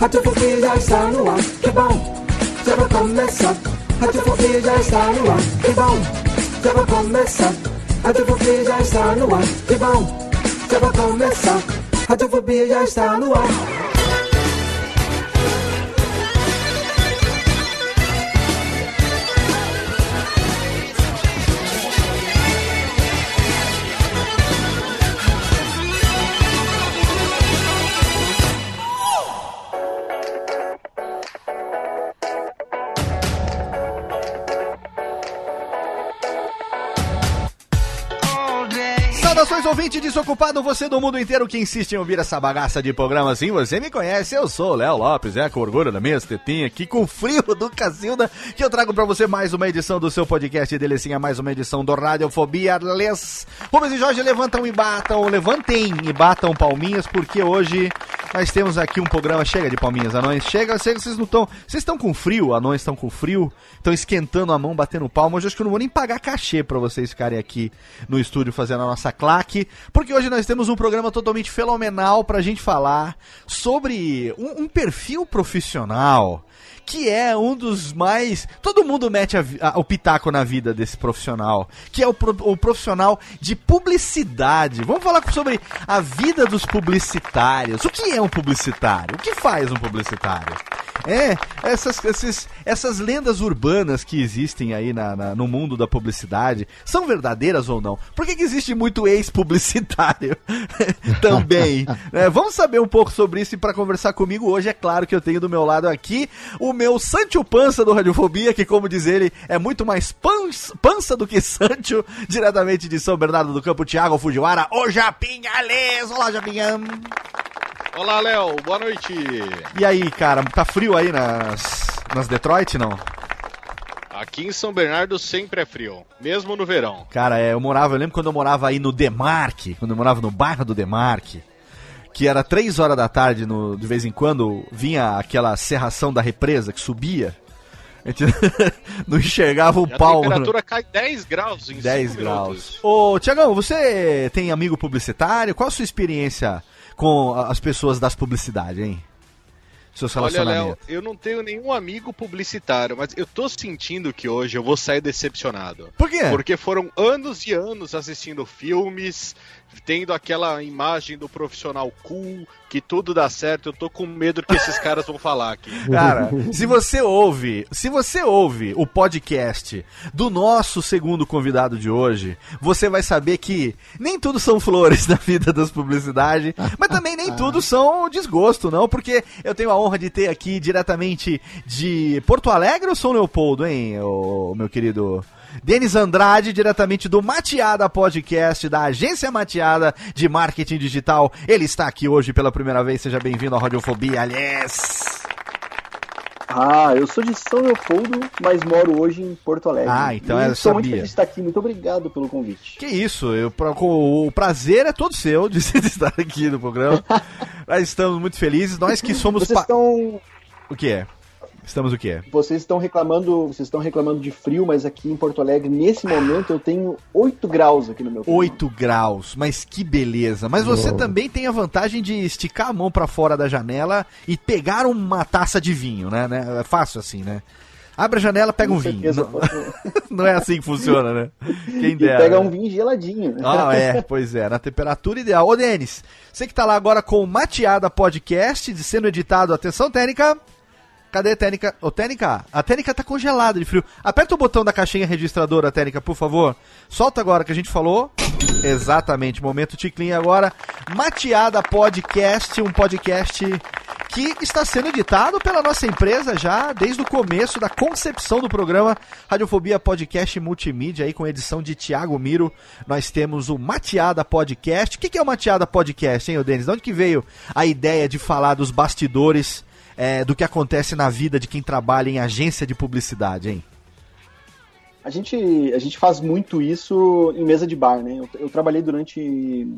Radiofobia já está no ar, que bom, já vai começar. Radiofobia já está no ar, que bom, já vai começar. Radiofobia já está no ar, que bom, já vai começar. Radiofobia já está no. Ouvinte desocupado, você do mundo inteiro que insiste em ouvir essa bagaça de programa assim, você me conhece, eu sou o Léo Lopes, é com orgulho da minha tetinha aqui com frio do Cacilda, que eu trago pra você mais uma edição do seu podcast Delicinha, mais uma edição do Radiofobia Les. Rubens e Jorge levantam e batam, levantem e batam palminhas, porque hoje nós temos aqui um programa, chega de palminhas, anões, chega, chega, vocês não estão, vocês estão com frio, anões estão com frio, estão esquentando a mão, batendo palma, hoje acho que eu não vou nem pagar cachê pra vocês ficarem aqui no estúdio fazendo a nossa destaque, porque hoje nós temos um programa totalmente fenomenal para a gente falar sobre um, um perfil profissional que é um dos mais. Todo mundo mete a, a, o pitaco na vida desse profissional, que é o, pro, o, profissional de publicidade. Vamos falar sobre a vida dos publicitários. O que é um publicitário? O que faz um publicitário? É, essas, esses, essas lendas urbanas que existem aí na, na, no mundo da publicidade são verdadeiras ou não? Por que, que existe muito ex-publicitário também? é, vamos saber um pouco sobre isso e para conversar comigo hoje, é claro que eu tenho do meu lado aqui o meu Sancho Pança do Radiofobia, que, como diz ele, é muito mais pança, pança do que Sancho, diretamente de São Bernardo do Campo, Thiago Fujiwara, o Japinha Alês. Olá, Japinha. Olá, Léo, boa noite. E aí, cara, tá frio aí nas, nas Detroit, não? Aqui em São Bernardo sempre é frio, mesmo no verão. Cara, é, eu morava, eu lembro quando eu morava aí no Demarque, quando eu morava no bairro do Demarque, que era três horas da tarde, no, de vez em quando, vinha aquela serração da represa que subia. A gente não enxergava o pau. A temperatura cai 10 graus em 10 graus. Ô, Tiagão, você tem amigo publicitário? Qual a sua experiência com as pessoas das publicidades, hein? seus relacionamentos? Olha, Léo, eu não tenho nenhum amigo publicitário, mas eu tô sentindo que hoje eu vou sair decepcionado. Por quê? Porque foram anos e anos assistindo filmes, tendo aquela imagem do profissional cool, que tudo dá certo, eu tô com medo do que esses caras vão falar aqui. Cara, se você ouve, se você ouve o podcast do nosso segundo convidado de hoje, você vai saber que nem tudo são flores na vida das publicidades, mas também nem tudo são desgosto, não, porque eu tenho a honra de ter aqui diretamente de Porto Alegre ou São Leopoldo, hein, o meu querido Denis Andrade, diretamente do Mateada Podcast, da agência Mateada de Marketing Digital. Ele está aqui hoje pela primeira vez. Seja bem-vindo à Radiofobia, aliás. Ah, eu sou de São Leopoldo, mas moro hoje em Porto Alegre. Ah, então eu estou muito feliz de estar aqui. Muito obrigado pelo convite. Que isso, eu, o prazer é todo seu de estar aqui no programa. Nós estamos muito felizes. Nós que somos... Vocês estão... O que é? Estamos o quê? Vocês estão reclamando, vocês estão reclamando de frio, mas aqui em Porto Alegre, nesse momento, eu tenho 8 graus aqui no meu 8 graus, mas que beleza. Mas você também tem a vantagem de esticar a mão para fora da janela e pegar uma taça de vinho, né? né? É fácil assim, né? Abre a janela, pega Com um vinho. Não, não, é assim que funciona, né? Quem dera. E pega um vinho geladinho. Ah, é, pois é, na temperatura ideal. Ô, Denis, você que tá lá agora com o Mateada Podcast, sendo editado, atenção técnica, Cadê a técnica? Ô, técnica, a técnica tá congelada de frio. Aperta o botão da caixinha registradora, técnica, por favor. Solta agora que a gente falou. Exatamente, momento Ticlin agora. Mateada Podcast, um podcast que está sendo editado pela nossa empresa já desde o começo da concepção do programa Radiofobia Podcast Multimídia, aí com edição de Tiago Miro. Nós temos o Mateada Podcast. O que é o Mateada Podcast, hein, Denis? De onde que veio a ideia de falar dos bastidores é, do que acontece na vida de quem trabalha em agência de publicidade, hein? A gente, a gente faz muito isso em mesa de bar, né? Eu, eu trabalhei durante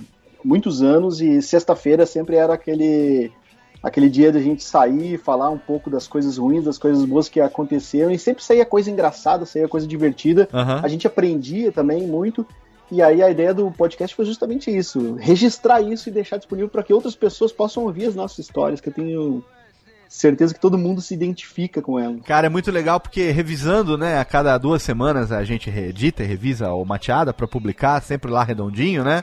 muitos anos e sexta-feira sempre era aquele aquele dia de a gente sair, falar um pouco das coisas ruins, das coisas boas que aconteceram, e sempre saía coisa engraçada, saía coisa divertida. Uhum. A gente aprendia também muito. E aí a ideia do podcast foi justamente isso, registrar isso e deixar disponível para que outras pessoas possam ouvir as nossas histórias, que eu tenho certeza que todo mundo se identifica com ela. Cara, é muito legal porque revisando, né, a cada duas semanas a gente reedita e revisa o Mateada para publicar, sempre lá redondinho, né?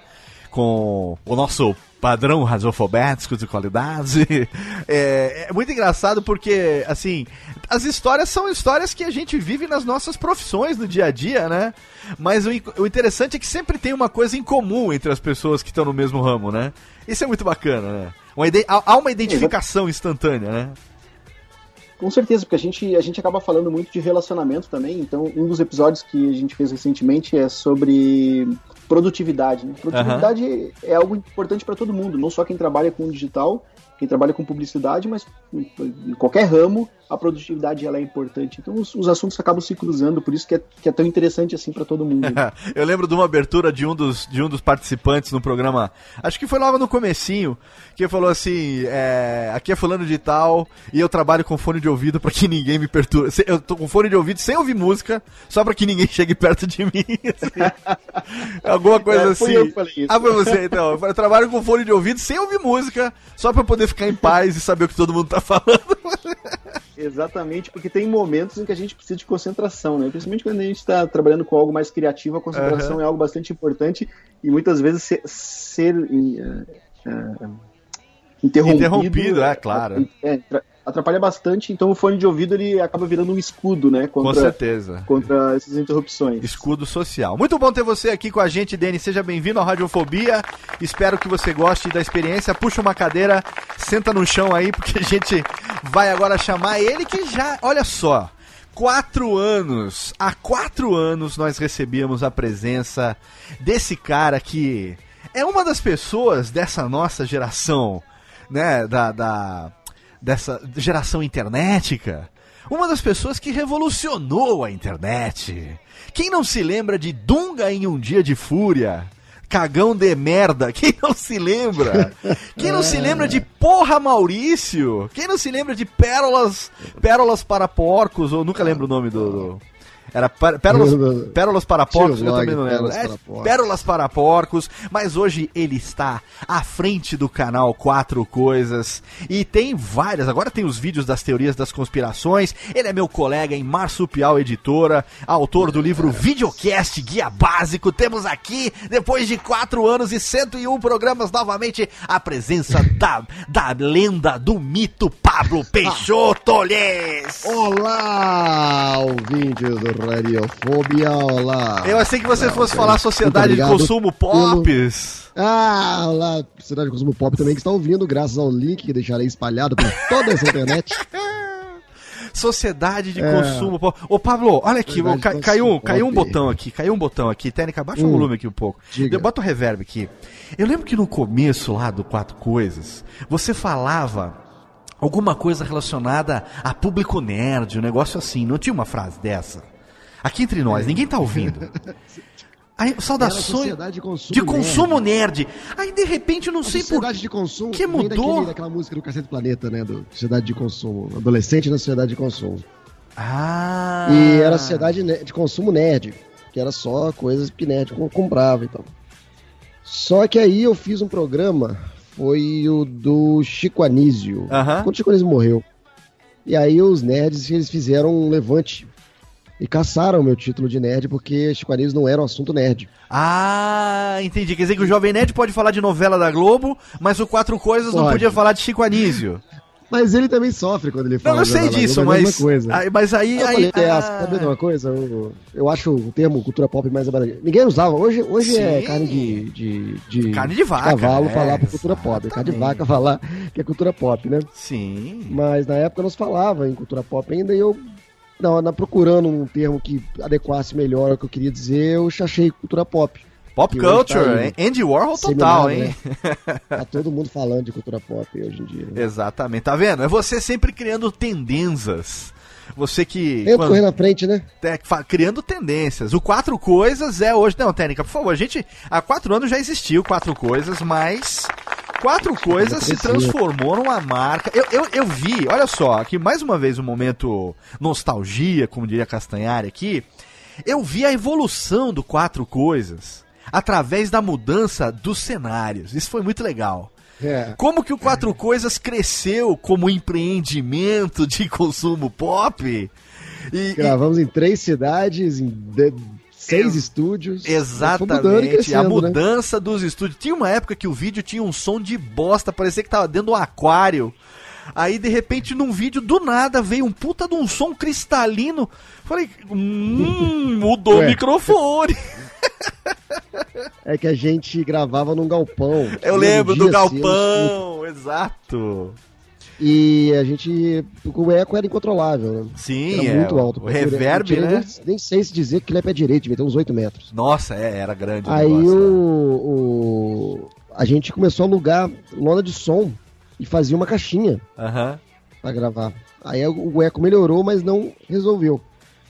Com o nosso padrão radiofobético de qualidade. É, é, muito engraçado porque, assim, as histórias são histórias que a gente vive nas nossas profissões no dia a dia, né? Mas o, o interessante é que sempre tem uma coisa em comum entre as pessoas que estão no mesmo ramo, né? Isso é muito bacana, né? Uma há uma identificação instantânea, né? Com certeza, porque a gente, a gente acaba falando muito de relacionamento também. Então, um dos episódios que a gente fez recentemente é sobre produtividade. Né? Produtividade uhum. é algo importante para todo mundo, não só quem trabalha com digital, quem trabalha com publicidade, mas em qualquer ramo a produtividade ela é importante. Então os, os assuntos acabam se cruzando, por isso que é, que é tão interessante assim para todo mundo. eu lembro de uma abertura de um, dos, de um dos participantes no programa, acho que foi logo no comecinho, que falou assim, é, aqui é fulano de tal, e eu trabalho com fone de ouvido para que ninguém me perturbe. Eu tô com fone de ouvido sem ouvir música, só para que ninguém chegue perto de mim. Assim. Alguma coisa é, assim. Eu falei isso. Ah, foi você, então. Eu trabalho com fone de ouvido sem ouvir música, só para poder ficar em paz e saber o que todo mundo tá falando. Exatamente, porque tem momentos em que a gente precisa de concentração, né? Principalmente quando a gente está trabalhando com algo mais criativo, a concentração uhum. é algo bastante importante e muitas vezes ser, ser uh, uh, interrompido. Interrompido, é claro. É, atrapalha bastante, então o fone de ouvido ele acaba virando um escudo, né? Contra, com certeza. Contra essas interrupções. Escudo social. Muito bom ter você aqui com a gente, Denis. Seja bem-vindo ao Radiofobia. Espero que você goste da experiência. Puxa uma cadeira, senta no chão aí, porque a gente vai agora chamar ele que já. Olha só. Quatro anos, há quatro anos nós recebíamos a presença desse cara que é uma das pessoas dessa nossa geração, né? Da, da dessa geração internetica, uma das pessoas que revolucionou a internet. Quem não se lembra de Dunga em um dia de fúria? Cagão de merda, quem não se lembra? Quem não se lembra de Porra Maurício? Quem não se lembra de Pérolas, Pérolas para Porcos? Ou nunca lembro o nome do... do... Era pérolas, pérolas para porcos, eu também não lembro. Pérolas, é, para pérolas para porcos, mas hoje ele está à frente do canal Quatro Coisas e tem várias. Agora tem os vídeos das teorias das conspirações. Ele é meu colega em Marsupial Editora, autor do livro Videocast Guia Básico. Temos aqui, depois de quatro anos e 101 programas, novamente a presença da, da lenda do mito Pablo Peixoto. Olá, ouvintes do Radiofobia, olá. Eu achei que você olá, fosse falar Sociedade de Consumo Pops. Pelo... Ah, olá, Sociedade de Consumo Pop também que está ouvindo, graças ao link que deixarei espalhado por toda essa internet. Sociedade de é. Consumo Pop. Ô, Pablo, olha aqui, ca, caiu, caiu um botão aqui, caiu um botão aqui. Técnica, baixa hum, o volume aqui um pouco. Diga. Bota o reverb aqui. Eu lembro que no começo lá do Quatro Coisas, você falava alguma coisa relacionada a público nerd, um negócio assim. Não tinha uma frase dessa? Aqui entre nós, ninguém tá ouvindo. Aí, saudações de consumo, de consumo nerd. nerd. Aí de repente eu não a sei por de consumo que mudou. Daquele, daquela música do Cacete Planeta, né, do Sociedade de Consumo, adolescente na sociedade de consumo. Ah. E era a sociedade de consumo nerd, que era só coisas que nerd comprava e tal. Só que aí eu fiz um programa, foi o do Chico Anísio, uh -huh. quando o Chico Anísio morreu. E aí os nerds eles fizeram um levante e caçaram o meu título de nerd porque Chico Anísio não era um assunto nerd. Ah, entendi. Quer dizer que o Jovem Nerd pode falar de novela da Globo, mas o Quatro Coisas pode. não podia falar de Chico Anísio. Mas ele também sofre quando ele fala. Não, eu sei disso, é mas. coisa. aí- mas aí. Eu aí falei, é, ah, sabe uma coisa? Eu, eu acho o termo cultura pop mais abrangente. Ninguém usava. Hoje, hoje é carne de, de, de- Carne de vaca, cavalo né? falar pra cultura pop. Carne de vaca falar que é cultura pop, né? Sim. Mas na época nós falava em cultura pop ainda e eu, não, na, procurando um termo que adequasse melhor ao que eu queria dizer, eu achei cultura pop. Pop hoje culture, tá aí? Andy Warhol total, hein? né? Tá todo mundo falando de cultura pop hoje em dia. né? Exatamente, tá vendo? É você sempre criando tendências. Você que. Tenta quando- correr na frente, né? fa- criando tendências. O Quatro Coisas é hoje. Não, Técnica, por favor, a gente. Há quatro anos já existiu Quatro Coisas, mas. Quatro Coisas se transformou numa marca. Eu, eu, eu vi, olha só, aqui mais uma vez um momento nostalgia, como diria Castanhari aqui. Eu vi a evolução do Quatro Coisas através da mudança dos cenários. Isso foi muito legal. É. Como que o Quatro Coisas cresceu como empreendimento de consumo pop? E, e- Gravamos em três cidades, em seis estúdios. E Exatamente, a né? mudança dos estúdios. Tinha uma época que o vídeo tinha um som de bosta, parecia que tava dentro de um aquário. Aí, de repente, num vídeo, do nada, veio um puta de um som cristalino. Falei, hum, mudou o microfone. É que a gente gravava num galpão. Eu lembro do assim, galpão, exato. E a gente. O eco era incontrolável, né? Sim, Era é, muito alto. O reverb, Eu né? Nem, nem sei se dizer que ele é pé direito, devia ter uns 8 metros. Nossa, é, era grande o Aí negócio, né? o, o- A gente começou a alugar lona de som e fazia uma caixinha Aham. pra gravar. Aí o o eco melhorou, mas não resolveu.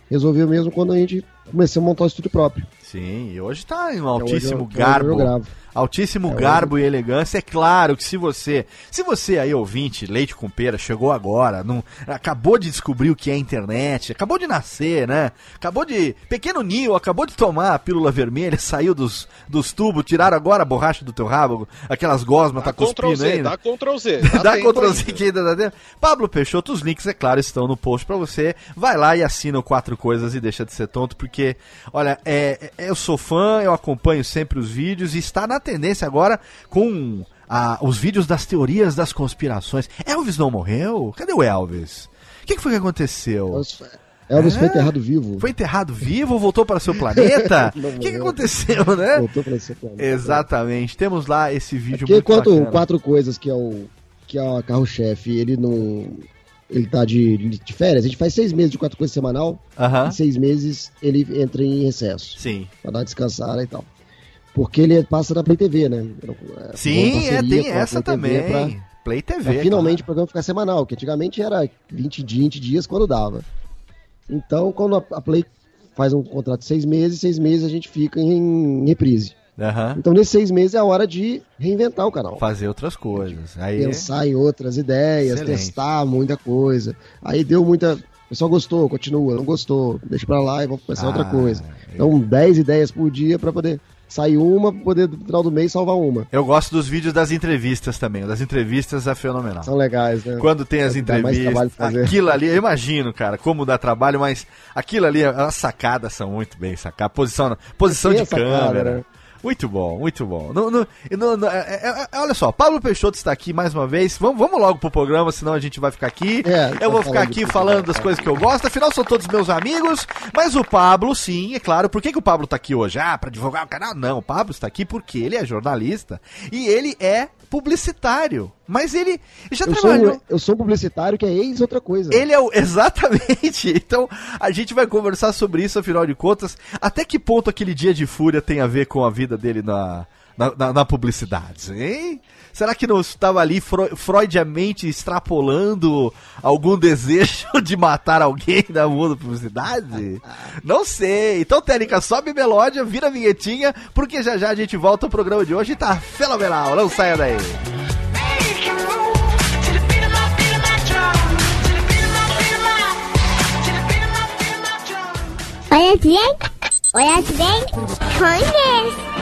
Resolveu mesmo quando a gente começou a montar o estúdio próprio. Sim, e hoje tá em um É hoje altíssimo eu- hoje garbo. eu gravo. Altíssimo É, garbo e elegância. É claro que se você, se você aí ouvinte, leite com pera, chegou agora, não, acabou de descobrir o que é internet, acabou de nascer, né? Acabou de, pequeno Nil, acabou de tomar a pílula vermelha, saiu dos, dos tubos, tiraram agora a borracha do teu rabo, aquelas gosmas, tá Dá Ctrl cuspindo Z, ainda. dá Ctrl Z. Dá tempo Ctrl Z que ainda dá tempo. Pablo Peixoto, os links, é claro, estão no post pra você. Vai lá e assina o Quatro Coisas e deixa de ser tonto, porque, olha, é, é- eu sou fã, eu acompanho sempre os vídeos e está na tendência agora com ah, os vídeos das teorias das conspirações. Elvis não morreu? Cadê o Elvis? O que, que foi que aconteceu? Elvis, É? foi enterrado vivo. Foi enterrado vivo ou voltou para seu planeta? O que, que aconteceu, né? Voltou pra esse planeta. Exatamente. Temos lá esse vídeo Porque muito enquanto bacana. o quatro coisas que é o que é o carro-chefe, ele não ele tá de, de férias, a gente faz seis meses de quatro coisas semanal, Aham. em seis meses ele entra em recesso, Sim. pra dar uma descansada e tal. Porque ele passa na Play TV, né? É, Sim, é, tem essa também. pra- Play pra TV. finalmente o claro. programa ficar semanal, que antigamente era 20, di- 20 dias quando dava. Então, quando a, Play faz um contrato de seis meses, seis meses a gente fica em reprise. Aham. Então, nesses seis meses é a hora de reinventar o canal. Fazer outras coisas. Aí, pensar em outras ideias, Excelente. testar muita coisa. Aí deu muita. O pessoal gostou, continua, não gostou, deixa pra lá e vamos pensar em outra Ah, coisa. Então, 10 ideias por dia pra poder sair uma, pra poder no final do mês salvar uma. eu gosto dos vídeos das entrevistas também. Das entrevistas é fenomenal. São legais, né? Quando tem as trabalho entrevistas, aquilo ali, eu imagino, cara, como dá trabalho, mas aquilo ali, as sacadas são muito bem sacadas. Posição, posição Tem de sacada, câmera. né? Muito bom, muito bom. Não, não- não- não- é- é- é- olha só, Pablo Peixoto está aqui mais uma vez. Vamos, vamos logo pro programa, senão a gente vai ficar aqui. É, eu vou tá ficar aqui do falando das coisas que eu gosto. Afinal, são todos meus amigos. Mas o Pablo, sim, é claro. Por que, que o Pablo tá aqui hoje? Ah, pra divulgar o canal? Não, o Pablo está aqui porque ele é jornalista e ele é publicitário. Mas ele já Eu trabalhou. sou, eu sou um publicitário que é ex outra coisa. Ele é o. Exatamente! Então, a gente vai conversar sobre isso, afinal de contas. Até que ponto aquele dia de fúria tem a ver com a vida dele na, na, na- na publicidade, hein? Será que não estava ali freudiamente extrapolando algum desejo de matar alguém na mundo da publicidade? Não sei. Então, Técnica, sobe melódia, vira a vinhetinha, porque já já a gente volta ao programa de hoje tá fenomenal. Não saia daí. Olha bem, olha bem, conhece.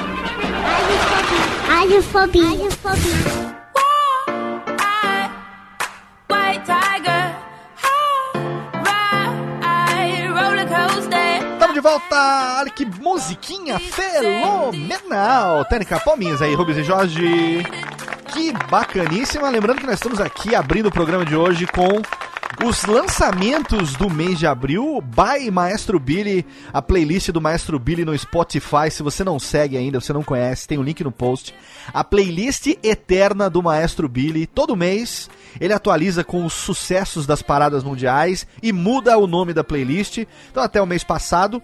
Radiofobia. Estamos de volta! Olha que musiquinha fenomenal! Técnica, palminhas aí, Rubens e Jorge. Que bacaníssima. Lembrando que nós estamos aqui abrindo o programa de hoje com os lançamentos do mês de abril by Maestro Billy, a playlist do Maestro Billy no Spotify. Se você não segue ainda, você não conhece, tem o um link no post. A playlist eterna do Maestro Billy, todo mês ele atualiza com os sucessos das paradas mundiais e muda o nome da playlist. Então, até o mês passado,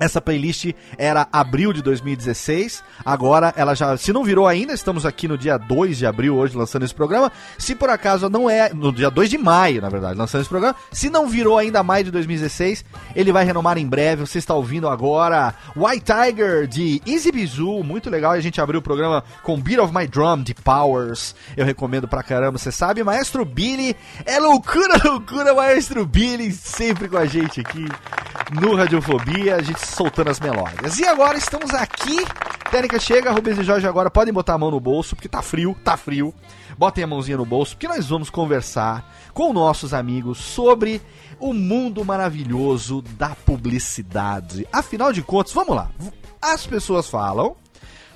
essa playlist era abril de 2016. Agora ela já. Se não virou ainda, estamos aqui no dia 2 de abril, hoje, lançando esse programa. Se por acaso não é. No dia 2 de maio, na verdade, lançando esse programa. Se não virou ainda maio de 2016, ele vai renomar em breve. Você está ouvindo agora White Tiger de Easy Bizu. Muito legal. A gente abriu o programa com Beat of My Drum de Powers. Eu recomendo pra caramba, você sabe. Maestro Billy. É loucura, loucura, Maestro Billy. Sempre com a gente aqui no Radiofobia. A gente soltando as melódias. E agora estamos aqui. Técnica chega, Rubens e Jorge agora podem botar a mão no bolso, porque tá frio, tá frio. Botem a mãozinha no bolso, porque nós vamos conversar com nossos amigos sobre o mundo maravilhoso da publicidade. Afinal de contas, vamos lá. As pessoas falam.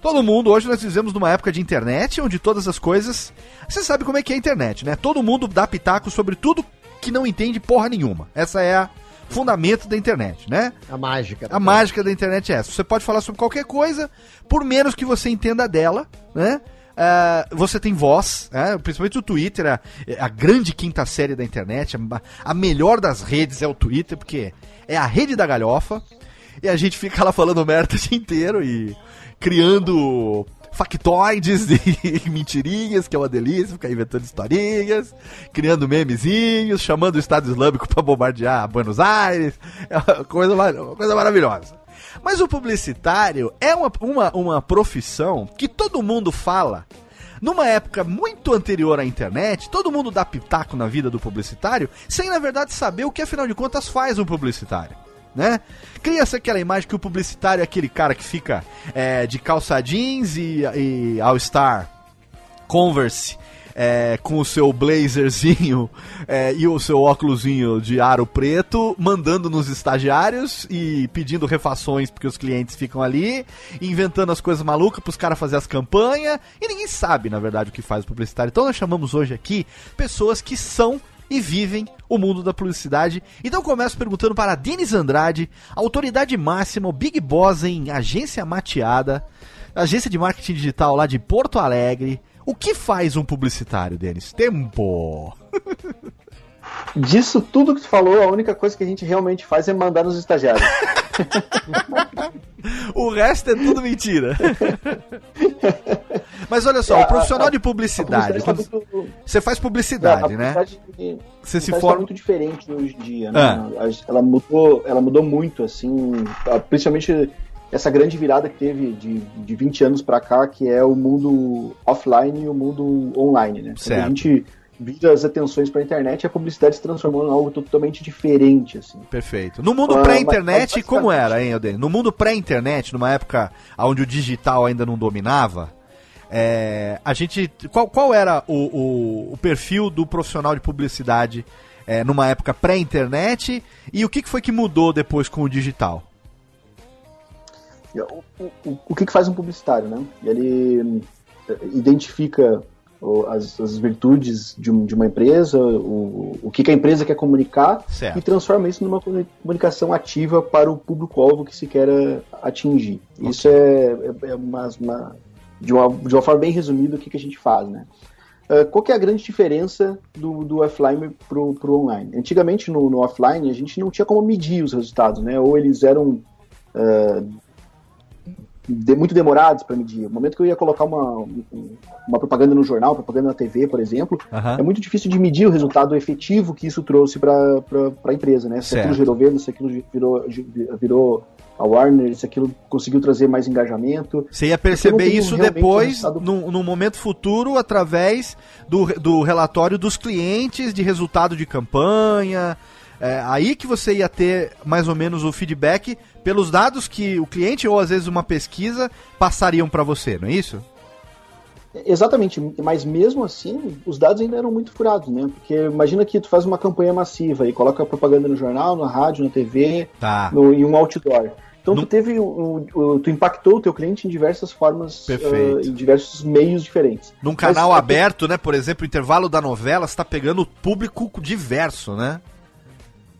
Todo mundo, hoje nós vivemos numa época de internet, onde todas as coisas. Você sabe como é que é a internet, né? Todo mundo dá pitaco sobre tudo que não entende porra nenhuma. Essa é a fundamento da internet, né? A mágica. A mágica da internet é essa. Você pode falar sobre qualquer coisa, por menos que você entenda dela, né? Uh, você tem voz, né? principalmente o Twitter, a, a, grande quinta série da internet, a, a, melhor das redes é o Twitter, porque é a rede da galhofa, e a gente fica lá falando merda o dia inteiro e criando factoides e mentirinhas, que é uma delícia, ficar inventando historinhas, criando memezinhos, chamando o Estado Islâmico para bombardear Buenos Aires. É uma coisa, uma coisa maravilhosa. Mas o publicitário é uma, uma, uma profissão que todo mundo fala. Numa época muito anterior à internet, todo mundo dá pitaco na vida do publicitário, sem na verdade saber o que afinal de contas faz um publicitário né? Cria-se aquela imagem que o publicitário é aquele cara que fica é, de calça jeans e, e All-Star, Converse, é, com o seu blazerzinho é, e o seu óculosinho de aro preto, mandando nos estagiários e pedindo refações porque os clientes ficam ali, inventando as coisas malucas para os caras fazer as campanhas, e ninguém sabe, na verdade, o que faz o publicitário. Então nós chamamos hoje aqui pessoas que são e vivem o mundo da publicidade. Então começo perguntando para Denis Andrade, autoridade máxima, o Big Boss em agência mateada, agência de marketing digital lá de Porto Alegre. O que faz um publicitário, Denis? Tempo! Disso tudo que tu falou, a única coisa que a gente realmente faz é mandar nos estagiários. o resto é tudo mentira. Mas olha só, é, o profissional a, de publicidade. Tá muito... Você faz publicidade, é, né? Você se forma muito diferente hoje em dia, né? Ah. Ela mudou, ela mudou muito, assim, principalmente essa grande virada que teve de, de 20 anos para cá, que é o mundo offline e o mundo online, né? Certo. A gente vira as atenções para a internet, a publicidade se transformou em algo totalmente diferente, assim. Perfeito. No mundo ah, pré-internet, como era, hein, Alden? No mundo pré-internet, numa época onde o digital ainda não dominava, é, a gente. Qual, qual era o, o, o, perfil do profissional de publicidade é, numa época pré-internet e o que, que foi que mudou depois com o digital? O, o, o que, que faz um publicitário, né? Ele eh, identifica as, as virtudes de, um, de, uma empresa, o, o que, que, a empresa quer comunicar certo. e transforma isso numa comunicação ativa para o público-alvo que se quer atingir. Okay. Isso é, é, é uma, uma, de, uma, de uma forma bem resumida o que, que a gente faz, né? Uh, qual que é a grande diferença do, do offline para o online? Antigamente, no, no, offline, a gente não tinha como medir os resultados, né? Ou eles eram uh, de, muito demorados para medir. No momento que eu ia colocar uma, uma propaganda no jornal, propaganda na TV, por exemplo, uhum. é muito difícil de medir o resultado efetivo que isso trouxe para a empresa, né? Se certo. aquilo gerou venda, se aquilo virou, virou a Warner, se aquilo conseguiu trazer mais engajamento. Você ia perceber isso depois, resultado... num, num, momento futuro, através do, do relatório dos clientes de resultado de campanha. É, aí que você ia ter mais ou menos o feedback pelos dados que o cliente ou às vezes uma pesquisa passariam para você, não é isso? Exatamente, mas mesmo assim, os dados ainda eram muito furados, né? Porque imagina que tu faz uma campanha massiva e coloca propaganda no jornal, na rádio, na TV, tá. no, em um outdoor. Então Não- tu teve o, o- tu impactou o teu cliente em diversas formas, ah, em diversos meios diferentes. Num canal Mas- aberto, né? Por exemplo, o intervalo da novela, você tá pegando público diverso, né?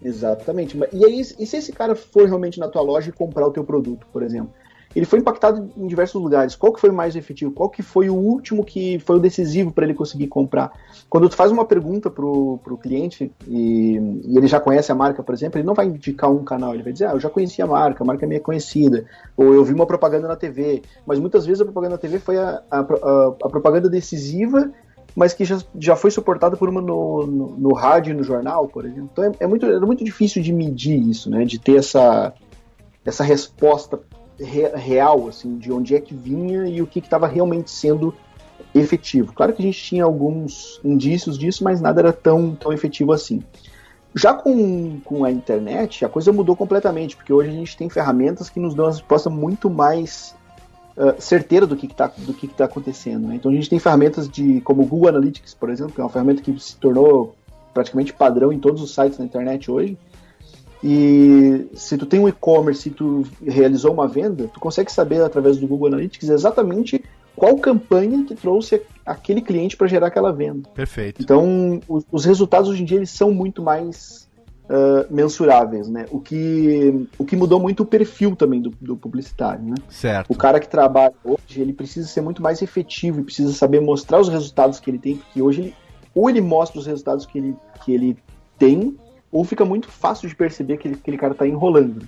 Exatamente. E aí, e se esse cara for realmente na tua loja e comprar o teu produto, por exemplo? Ele foi impactado em diversos lugares. Qual que foi o mais efetivo? Qual que foi o último que foi o decisivo para ele conseguir comprar? Quando tu faz uma pergunta pro, pro cliente e, e ele já conhece a marca, por exemplo, ele não vai indicar um canal, ele vai dizer, ah, eu já conheci a marca, a marca é minha conhecida, ou eu vi uma propaganda na TV. Mas muitas vezes a propaganda na TV foi a, a, a- a propaganda decisiva mas que já, já foi suportada por uma no, no, no rádio e no jornal, por exemplo. Então é, é muito, é muito difícil de medir isso, né? De ter essa, essa resposta re- real, assim, de onde é que vinha e o que estava realmente sendo efetivo. Claro que a gente tinha alguns indícios disso, mas nada era tão, tão efetivo assim. Já com, com a internet, a coisa mudou completamente, porque hoje a gente tem ferramentas que nos dão uma resposta muito mais uh, certeira do que está do que que tá acontecendo. Né? Então a gente tem ferramentas de como o Google Analytics, por exemplo, que é uma ferramenta que se tornou praticamente padrão em todos os sites na internet hoje. E se tu tem um e-commerce e tu realizou uma venda, tu consegue saber através do Google Analytics exatamente qual campanha que trouxe aquele cliente para gerar aquela venda. Perfeito. Então, os, os resultados hoje em dia eles são muito mais uh, mensuráveis, né? O que, o que mudou muito o perfil também do, do publicitário, né? Certo. O cara que trabalha hoje, ele precisa ser muito mais efetivo e precisa saber mostrar os resultados que ele tem, porque hoje ele, ou ele mostra os resultados que ele, que ele tem, ou fica muito fácil de perceber que ele- aquele cara está enrolando.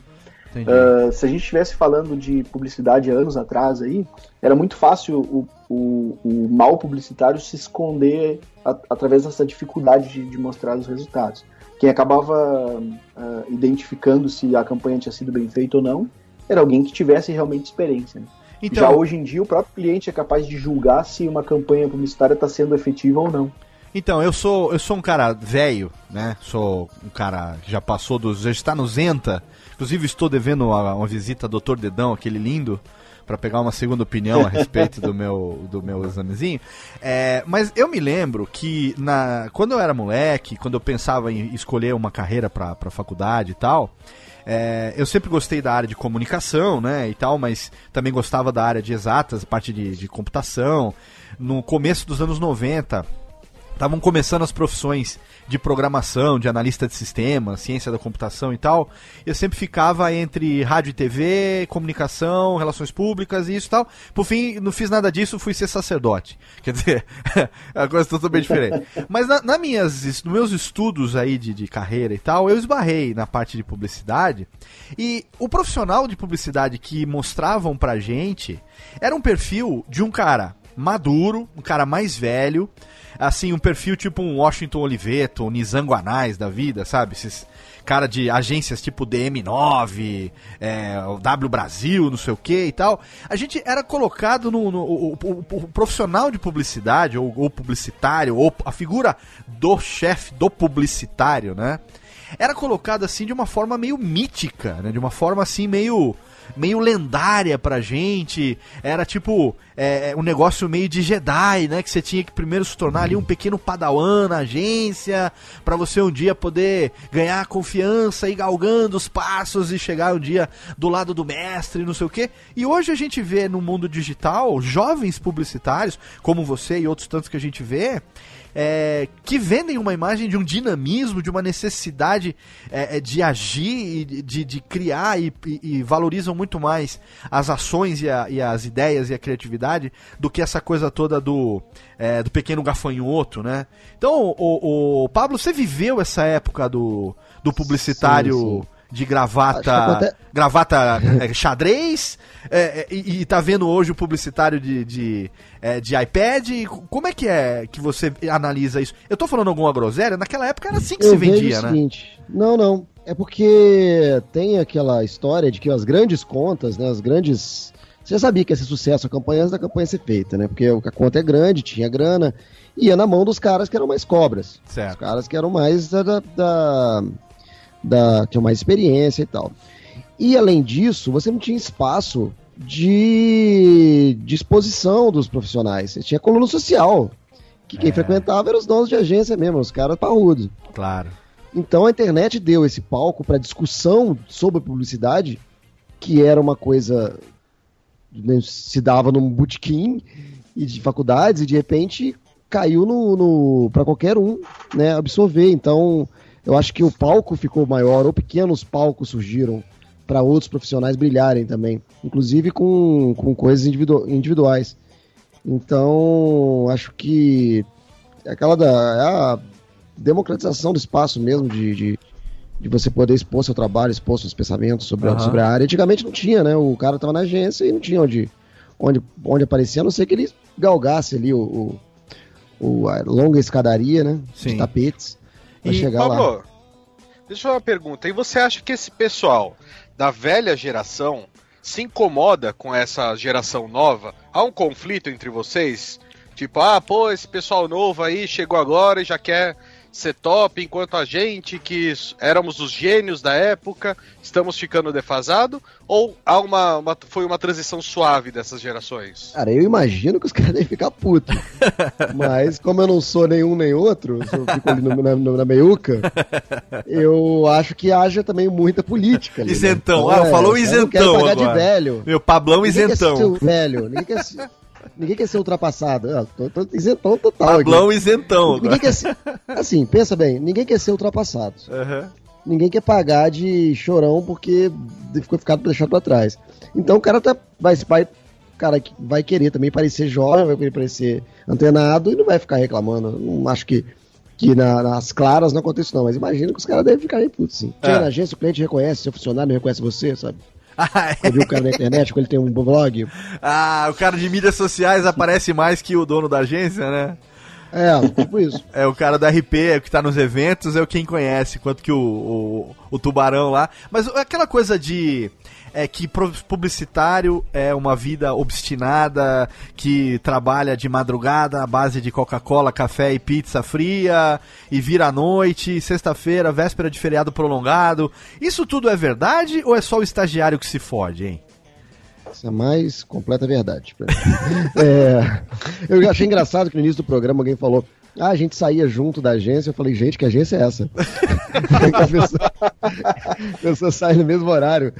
Uh, se a gente estivesse falando de publicidade anos atrás aí, era muito fácil o, o, o mal publicitário se esconder a- através dessa dificuldade de, de mostrar os resultados. Quem acabava uh, identificando se a campanha tinha sido bem feita ou não era alguém que tivesse realmente experiência. né? Já Então, hoje em dia, o próprio cliente é capaz de julgar se uma campanha publicitária está sendo efetiva ou não. então eu sou eu sou um cara velho, né? Sou um cara que já passou dos já está no Zenta. Inclusive estou devendo uma, uma visita ao Dr. Dedão, aquele lindo, para pegar uma segunda opinião a respeito do meu do meu examezinho. É, mas eu me lembro que na quando eu era moleque, quando eu pensava em escolher uma carreira para faculdade e tal, é, eu sempre gostei da área de comunicação, né, e tal, mas também gostava da área de exatas, parte de, de computação. No começo dos anos 90, estavam começando as profissões de programação, de analista de sistemas, ciência da computação e tal. Eu sempre ficava entre rádio e TV, comunicação, relações públicas e isso e tal. Por fim, não fiz nada disso, fui ser sacerdote. Quer dizer, é uma coisa totalmente diferente. Mas na, na minhas, nos meus estudos aí de, de carreira e tal, eu esbarrei na parte de publicidade. E o profissional de publicidade que mostravam pra gente era um perfil de um cara maduro, um cara mais velho, assim, um perfil tipo um Washington Oliveto, um Nizam Guanais da vida, sabe? Esses cara de agências tipo DM9, é, o W Brasil, não sei o que e tal. A gente era colocado no, no- o, o- o profissional de publicidade, ou, ou publicitário, ou a figura do chefe do publicitário, né? Era colocado assim de uma forma meio mítica, né? De uma forma assim meio meio lendária pra gente. Era tipo é, um negócio meio de Jedi, né? Que você tinha que primeiro se tornar ali um pequeno padawan na agência, pra você um dia poder ganhar confiança e galgando os passos e chegar um dia do lado do mestre, não sei o quê. E hoje a gente vê no mundo digital jovens publicitários, como você e outros tantos que a gente vê, é, que vendem uma imagem de um dinamismo, de uma necessidade é, é, de agir, e de, de, criar e, e- e valorizam muito mais as ações e, a- e as ideias e a criatividade do que essa coisa toda do, é, do pequeno gafanhoto, né? Então, o, o Pablo, você viveu essa época do, do publicitário Sim, sim. De gravata, aconte- gravata é, xadrez é, é, e, e tá vendo hoje o publicitário de, de, é, de iPad. Como é que é que você analisa isso? Eu tô falando alguma groselha? Naquela época era assim que Eu se vendia, né? seguinte, não, não. É porque tem aquela história de que as grandes contas, né, as grandes... Você sabia que ia ser sucesso a campanha antes da campanha ser feita, né? Porque a conta é grande, tinha grana, ia na mão dos caras que eram mais cobras. Os Certo. caras que eram mais da, da, da, tinham mais experiência e tal. E além disso, você não tinha espaço de, exposição dos profissionais. Você tinha coluna social. Que quem É. frequentava eram os donos de agência mesmo, os caras parrudos. Claro. Então a internet deu esse palco para discussão sobre publicidade que era uma coisa né, se dava num botequim e de faculdades e de repente caiu no, no para qualquer um, né, absorver. Então, eu acho que o palco ficou maior ou pequenos palcos surgiram para outros profissionais brilharem também, inclusive com, com coisas individu individuais. Então, acho que é aquela da é a democratização do espaço mesmo de, de, de, você poder expor seu trabalho, expor seus pensamentos sobre, Aham. a, sobre a área. Antigamente não tinha, né? O cara tava na agência e não tinha onde, onde, onde aparecer, a não ser que ele galgasse ali o, o, o- a longa escadaria, né? Sim. De tapetes. E, chegar lá. Pablo, deixa eu uma pergunta. E você acha que esse pessoal da velha geração se incomoda com essa geração nova? Há um conflito entre vocês? Tipo, ah, pô, esse pessoal novo aí chegou agora e já quer ser top, enquanto a gente, que éramos os gênios da época, estamos ficando defasado? Ou há uma, uma- foi uma transição suave dessas gerações? Cara, eu imagino que os caras devem ficar putos. Mas como eu não sou nenhum nem outro, eu fico ali no- na, no- na meiuca, eu acho que haja também muita política. Ali, né? Isentão. Ah, falou eu não isentão quero pagar agora. de velho. Meu Pablão Ninguém quer isentão. ser velho. Ninguém quer ser, ninguém quer ser ultrapassado. Ah, tô, tô isentão total. Pablão aqui. isentão Ninguém quer ser, assim, pensa bem, ninguém quer ser ultrapassado. Aham. Ninguém quer pagar de chorão porque ficou ficado deixado pra trás. Então o cara tá, vai, vai, cara vai querer também parecer jovem, vai querer parecer antenado e não vai ficar reclamando. Não acho que, que na- nas claras não acontece não, mas imagino que os caras devem ficar aí putos, sim. Chega É. na agência, o cliente reconhece, seu funcionário não reconhece você, sabe? Ah, é. Você viu o cara na internet, ele tem um blog. Ah, o cara de mídias sociais aparece mais que o dono da agência, né? É, tipo isso. É o cara da RP, é o que tá nos eventos, é o quem conhece, quanto que o, o, o tubarão lá. Mas aquela coisa de. É que publicitário é uma vida obstinada, que trabalha de madrugada à base de Coca-Cola, café e pizza fria, e vira à noite, sexta-feira, véspera de feriado prolongado. Isso tudo é verdade ou é só o estagiário que se fode, hein? Isso é mais completa verdade. É, eu achei engraçado que no início do programa alguém falou. Ah, a gente saía junto da agência. Eu falei, gente, que agência é essa? A pessoa, a pessoa sai no mesmo horário.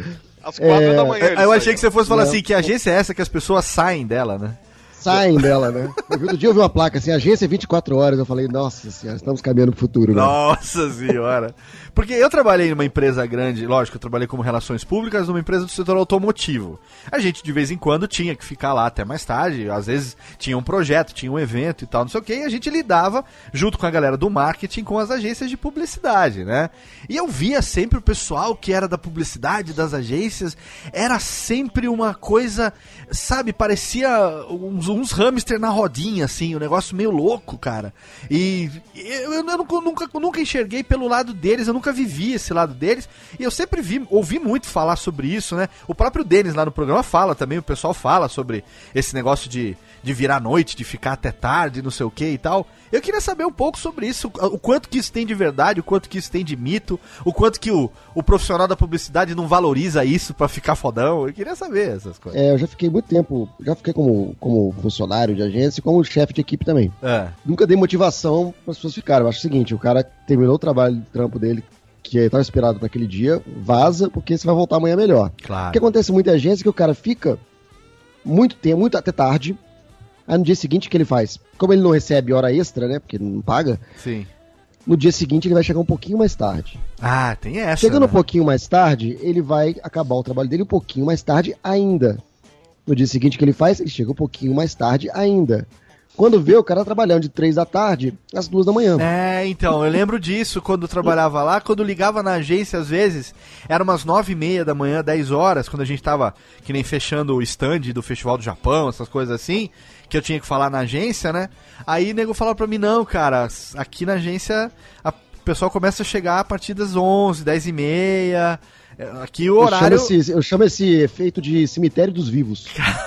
Às quatro É, da manhã. Eu, achei saíram. que você fosse falar Não. assim, que agência é essa que as pessoas saem dela, né? Saem dela, né? Eu vi- Outro dia eu vi uma placa assim, agência 24 horas. Eu falei, nossa senhora, estamos caminhando pro futuro, né? Nossa senhora. Porque eu trabalhei numa empresa grande, lógico, eu trabalhei como relações públicas numa empresa do setor automotivo. A gente de vez em quando tinha que ficar lá até mais tarde, às vezes tinha um projeto, tinha um evento e tal, não sei o que, e a gente lidava junto com a galera do marketing com as agências de publicidade, né? E eu via sempre o pessoal que era da publicidade das agências, era sempre uma coisa, sabe, parecia uns, uns hamster na rodinha, assim, um negócio meio louco, cara. E eu, eu nunca, nunca, nunca enxerguei pelo lado deles, eu nunca vivi esse lado deles. E eu sempre vi, ouvi muito falar sobre isso, né? O próprio Denis lá no programa fala também, o pessoal fala sobre esse negócio de, de virar noite, de ficar até tarde, não sei o que e tal. Eu queria saber um pouco sobre isso, o quanto que isso tem de verdade, o quanto que isso tem de mito, o quanto que o, o profissional da publicidade não valoriza isso pra ficar fodão. Eu queria saber essas coisas. É, eu já fiquei muito tempo, já fiquei como, como funcionário de agência e como chefe de equipe também. É. Nunca dei motivação para as pessoas ficarem. Eu acho o seguinte, o cara terminou o trabalho, o trampo dele, que estava esperado para aquele dia, vaza, porque você vai voltar amanhã melhor. O que Claro. acontece em muita agência é que o cara fica muito tempo, muito até tarde. Aí no dia seguinte o que ele faz? Como ele não recebe hora extra, né? Porque não paga, Sim. no dia seguinte ele vai chegar um pouquinho mais tarde. Ah, tem essa. Chegando né? um pouquinho mais tarde, ele vai acabar o trabalho dele um pouquinho mais tarde ainda. No dia seguinte que ele faz, ele chega um pouquinho mais tarde ainda. Quando vê, o cara trabalhando de três da tarde às duas da manhã. É, então, eu lembro disso quando eu trabalhava lá, quando eu ligava na agência, às vezes, era umas nove e meia da manhã, 10 horas, quando a gente tava, que nem fechando o stand do Festival do Japão, essas coisas assim, que eu tinha que falar na agência, né? Aí o nego falava pra mim, não, cara, aqui na agência a- o pessoal começa a chegar a partir das 11, 10 e meia, aqui o Eu chamo, horário... esse, eu chamo esse efeito de cemitério dos vivos.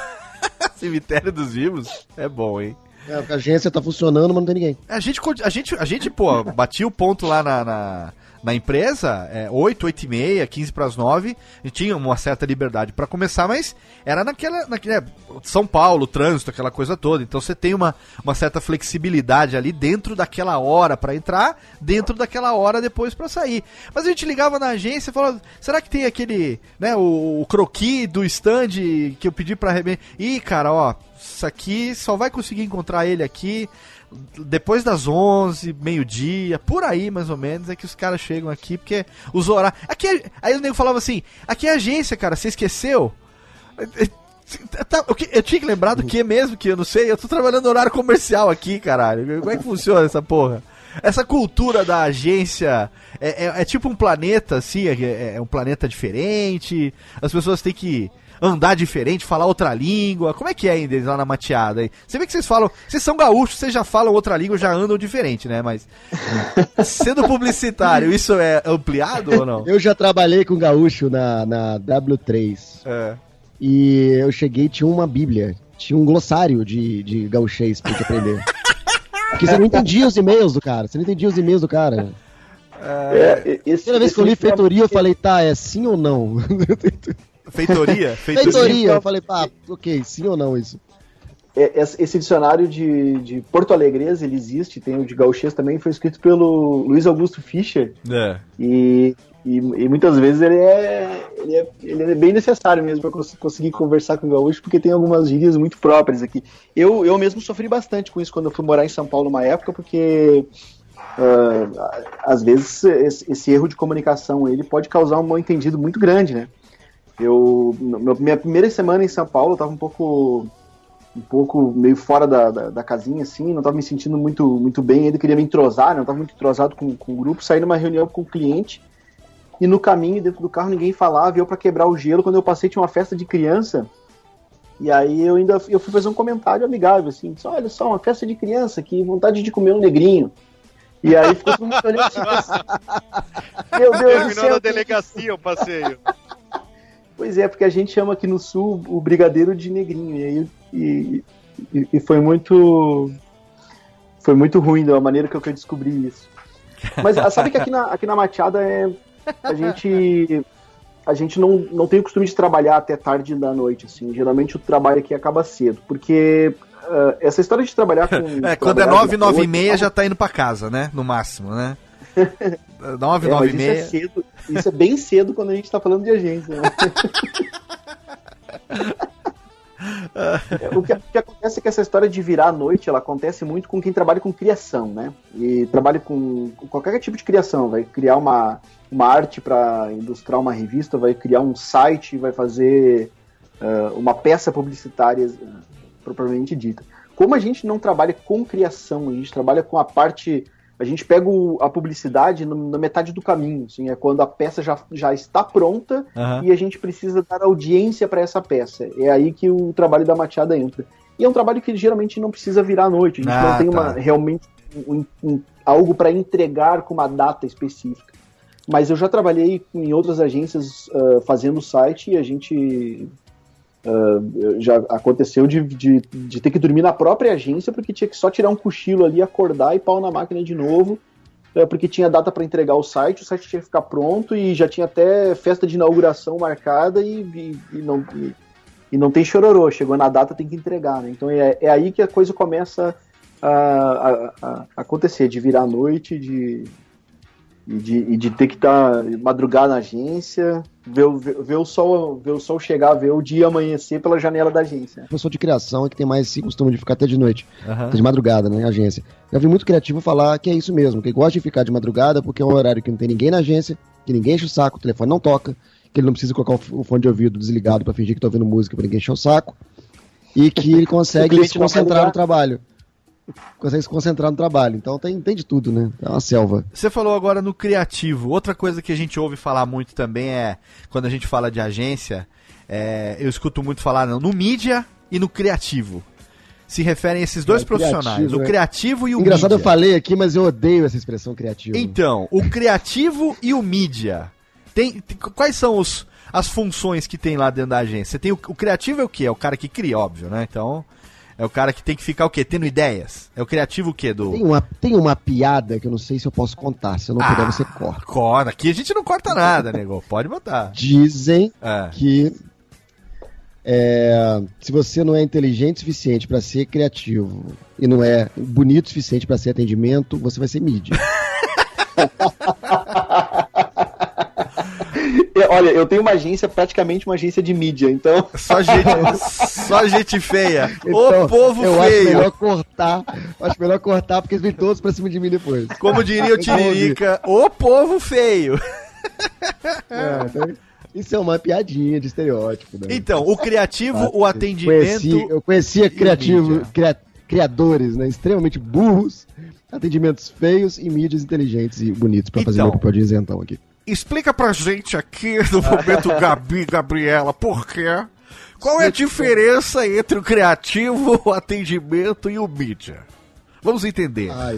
Cemitério dos Vivos é bom, hein? É, a agência tá funcionando, mas não tem ninguém. A gente, a gente, a gente pô, batia o ponto lá na, na, na empresa, é, 8, 8 e meia, 15 para as 9, e tinha uma certa liberdade para começar, mas era naquela, naquele, é, São Paulo, trânsito, aquela coisa toda. Então você tem uma, uma certa flexibilidade ali dentro daquela hora para entrar, dentro daquela hora depois para sair. Mas a gente ligava na agência e falava, será que tem aquele, né, o, o croqui do stand que eu pedi para arrebentar? Ih, cara, ó, isso aqui só vai conseguir encontrar ele aqui depois das 11, meio-dia, por aí mais ou menos, é que os caras chegam aqui, porque os horários. Aqui é- Aí o nego falava assim: aqui é agência, cara, você esqueceu? Tá, o que- eu tinha que lembrar do que mesmo, que eu não sei, eu tô trabalhando no horário comercial aqui, caralho. Como é que funciona essa porra? Essa cultura da agência é, é- é tipo um planeta, assim, é, é um planeta diferente, as pessoas têm que andar diferente, falar outra língua. Como é que é ainda lá na mateada aí? Você vê que vocês falam, vocês são gaúchos, vocês já falam outra língua, já andam diferente, né? Mas sendo publicitário, isso é ampliado ou não? Eu já trabalhei com gaúcho na, na W3. É. E eu cheguei e tinha uma bíblia. Tinha um glossário de, de gauchês pra gente aprender. Porque você não entendia os e-mails do cara. Você não entendia os e-mails do cara. É, esse, Primeira vez que eu li é- feitoria, eu falei, tá, é sim ou não? Feitoria? feitoria, eu falei, pá, ok, sim ou não isso? É, esse esse dicionário de, de Porto Alegrês, ele existe, tem o de gauchês também, foi escrito pelo Luiz Augusto Fischer, É. e, e, e muitas vezes ele é, ele é, ele é bem necessário mesmo para conseguir conversar com o gaúcho, porque tem algumas gírias muito próprias aqui. Eu, eu mesmo sofri bastante com isso quando eu fui morar em São Paulo uma época, porque ah, às vezes esse, esse erro de comunicação ele pode causar um mal entendido muito grande, né? Eu, minha primeira semana em São Paulo, eu tava um pouco um pouco meio fora da, da, da casinha, assim, não tava me sentindo muito, muito bem, ele queria me entrosar, né, não tava muito entrosado com, com o grupo, saí numa reunião com o cliente, e no caminho, dentro do carro, ninguém falava, e eu pra quebrar o gelo, quando eu passei tinha uma festa de criança, e aí eu ainda eu fui fazer um comentário amigável, assim, disse, olha só, uma festa de criança, que vontade de comer um negrinho. E aí ficou todo mundo olhando assim, meu Deus do Terminou céu, na delegacia o passeio. Pois é, porque a gente chama aqui no sul o brigadeiro de negrinho. E, aí, e, e- e foi muito. Foi muito ruim da maneira que eu, que eu descobri isso. Mas ah, sabe que aqui na, aqui na Machada é. A gente. A gente não, não tem o costume de trabalhar até tarde da noite, assim. Geralmente o trabalho aqui acaba cedo. Porque ah, essa história de trabalhar com. É, quando é trabalhar 9, de 9 e meia já tá indo pra casa, né? No máximo, né? 9, É, 9 mas e isso é cedo. Isso é bem cedo quando a gente tá falando de agência. Né? É, o, que, o que acontece é que essa história de virar à noite, ela acontece muito com quem trabalha com criação, né? E trabalha com, com qualquer tipo de criação. Vai criar uma, uma arte para ilustrar uma revista, vai criar um site, vai fazer ah, uma peça publicitária eh, propriamente dita. Como a gente não trabalha com criação, a gente trabalha com a parte a gente pega o- a publicidade no- na metade do caminho, assim, é quando a peça já, já está pronta Aham. e a gente precisa dar audiência para essa peça. É aí que o trabalho da Machada entra. E é um trabalho que geralmente não precisa virar à noite, a gente Ah, não tem tá. uma, realmente um- um- algo para entregar com uma data específica. Mas eu já trabalhei em outras agências ah, fazendo site e a gente ah, já aconteceu de, de, de ter que dormir na própria agência porque tinha que só tirar um cochilo ali, acordar e pau na máquina de novo, eh, porque tinha data para entregar o site, o site tinha que ficar pronto e já tinha até festa de inauguração marcada e, e- e não, e, e não tem chororô, chegou na data tem que entregar, né? Então é, é aí que a coisa começa a, a- a acontecer, de virar noite, de, e de, e de ter que estar madrugar na agência, ver, o- ver, ver o sol, ver o sol chegar, ver o dia amanhecer pela janela da agência. Pessoa de criação é que tem mais esse costume de ficar até de noite, Aham. até de madrugada, né, agência. Já vi muito criativo falar que é isso mesmo, que gosta de ficar de madrugada porque é um horário que não tem ninguém na agência, que ninguém enche o saco, o telefone não toca, que ele não precisa colocar o fone de ouvido desligado pra fingir que tá ouvindo música pra ninguém encher o saco, e que ele consegue se concentrar no trabalho. Consegue se concentrar no trabalho. Então tem, tem de tudo, né? É uma selva. Você falou agora no criativo. Outra coisa que a gente ouve falar muito também é, quando a gente fala de agência, é, eu escuto muito falar no, no mídia e no criativo. Se referem a esses dois É, profissionais, criativo, o é. criativo e o Engraçado, eu mídia. falei aqui, mas eu odeio essa expressão criativa. Então, o criativo e o mídia. Tem, tem- quais são os, as funções que tem lá dentro da agência? Você tem o, o criativo é o quê? É o cara que cria, óbvio, né? Então, É o cara que tem que ficar o quê? Tendo ideias. É o criativo o quê? Do. Tem uma, tem uma piada que eu não sei se eu posso contar. Se eu não Ah. puder, você corta. Corta. Aqui a gente não corta nada, nego. Pode botar. Dizem É. que é, se você não é inteligente o suficiente para ser criativo e não é bonito o suficiente para ser atendimento, você vai ser mídia. Eu- Olha, eu tenho uma agência, praticamente uma agência de mídia, então. Só gente, só gente feia. Então, o povo eu acho feio. melhor cortar. eu Acho melhor cortar porque eles vêm todos pra cima de mim depois. Como diria o Tiririca, o povo feio. É, então, isso é uma piadinha de estereótipo. Né? Então, o criativo, o Eu atendimento. eu conhecia criativos, mídia. cria- criadores, né? Extremamente burros, atendimentos feios e mídias inteligentes e bonitos pra fazer Então. meu papel de isentão aqui. Explica pra gente aqui no momento Gabi Gabriela, por quê? Qual é a diferença entre o criativo, o atendimento e o mídia? Vamos entender. Ah.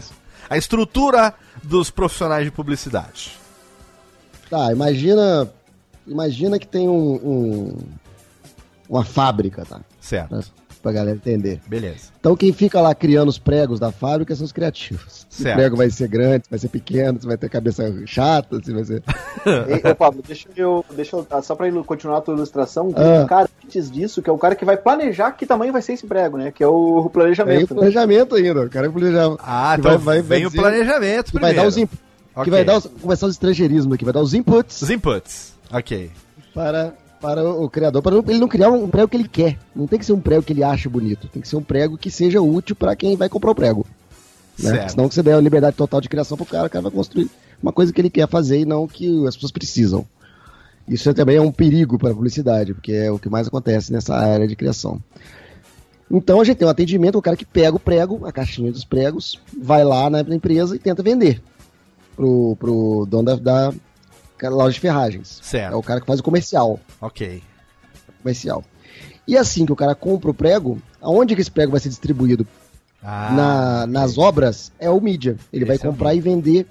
A estrutura dos profissionais de publicidade. Tá, imagina. Imagina que tem um, um- uma fábrica, tá? Certo. Pra, galera entender. Beleza. Então quem fica lá criando os pregos da fábrica são os criativos. Certo. o prego vai ser grande, se vai ser pequeno, se vai ter cabeça chata, se vai ser. Ei, ô, Pablo, deixa eu. Deixa eu só pra continuar a tua ilustração, tem Ah. um cara antes disso, que é o cara que vai planejar que tamanho vai ser esse prego, né? Que é o Tem o planejamento. né? planejamento ainda, o cara que planejar. Ah, que então vai- vai- vai vem o dizer- planejamento primeiro. vai dar os inp- Ok. que vai dar os, começar os estrangeirismos aqui, vai dar os inputs Os inputs. Ok. para, para o, criador, para ele não criar um prego que ele quer. Não tem que ser um prego que ele acha bonito, tem que ser um prego que seja útil para quem vai comprar o prego. Né? Certo. Senão que você der a liberdade total de criação pro cara, o cara vai construir uma coisa que ele quer fazer e não que as pessoas precisam. Isso é também é um perigo para a publicidade, porque é o que mais acontece nessa área de criação. Então a gente tem um atendimento, o cara que pega o prego, a caixinha dos pregos, vai lá na empresa e tenta vender pro, pro dono da, da loja de ferragens. Certo. É o cara que faz o comercial. Ok. comercial. E assim que o cara compra o prego, aonde que esse prego vai ser distribuído Ah, na- nas obras é o mídia. Ele vai é comprar e vender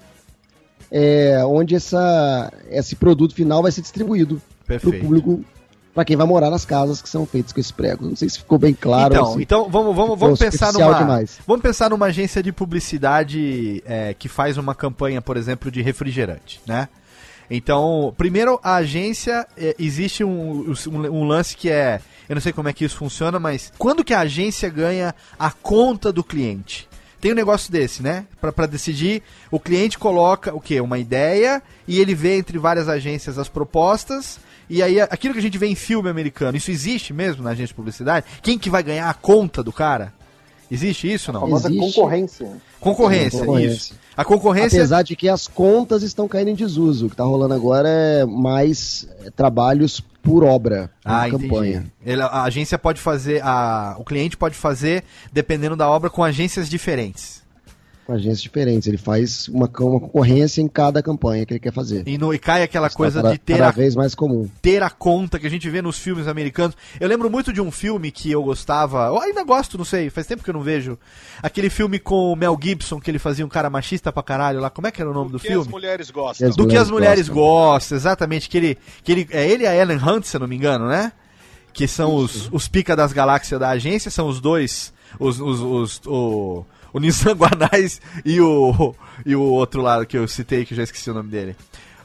é, onde essa, esse produto final vai ser distribuído para o público, para quem vai morar nas casas que são feitas com esse prego. Não sei se ficou bem claro. então, assim. então vamos, vamos, vamos pensar superficial numa. demais. Vamos pensar numa agência de publicidade é, que faz uma campanha, por exemplo, de refrigerante, né? Então, primeiro a agência é, existe um, um, um lance que é, eu não sei como é que isso funciona, mas quando que a agência ganha a conta do cliente? Tem um negócio desse, né? Pra decidir, o cliente coloca o quê? Uma ideia e ele vê entre várias agências as propostas. E aí, aquilo que a gente vê em filme americano, isso existe mesmo na agência de publicidade? Quem que vai ganhar a conta do cara? Existe isso A não? famosa Existe. concorrência. Concorrência, Concorrência. isso. A concorrência. Apesar de que as contas estão caindo em desuso. O que está rolando agora é mais é, trabalhos por obra, por Ah, campanha. Ele- a agência pode fazer, a, o cliente pode fazer, dependendo da obra, com agências diferentes. Agências diferentes. Ele faz uma, uma concorrência em cada campanha que ele quer fazer. E, no, e cai aquela Está coisa cada, de ter cada a, vez mais comum. ter a conta que a gente vê nos filmes americanos. Eu lembro muito de um filme que eu gostava, eu ainda gosto, não sei, faz tempo que eu não vejo. Aquele filme com o Mel Gibson, que ele fazia um cara machista pra caralho lá. Como é que era o nome do, que filme? as mulheres gostam. As Do que as mulheres gostam. gostam, exatamente. Que ele, que ele, é ele e a Ellen Hunt, se eu não me engano, né? Que são os, os pica das galáxias da agência, são os dois, os, os, os- o, o Nissan Guanais e o, e o outro lá que eu citei, que eu já esqueci o nome dele.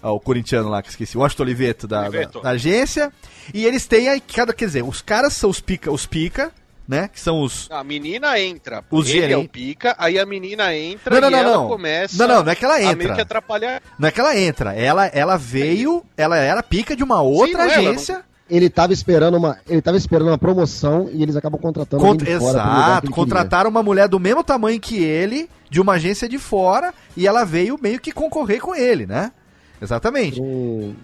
Ah, o corintiano lá que eu esqueci, o Washington Oliveto da, da, Oliveto. da agência. E eles têm aí, cada, quer dizer, os caras são os pica, os pica, né? Que são os, A menina entra, Os ele é o pica, aí a menina entra Não, não, e não, ela não. começa Não, não, não é que ela a meio entra. que atrapalhar. Não é que ela entra, ela, ela veio, ela era pica de uma outra não é, ela agência. Ele tava esperando uma, ele tava esperando uma promoção e eles acabam contratando que Exato, ele contrataram uma mulher do mesmo tamanho que ele, de uma agência de fora, e ela veio meio que concorrer com ele, né? Exatamente. Um-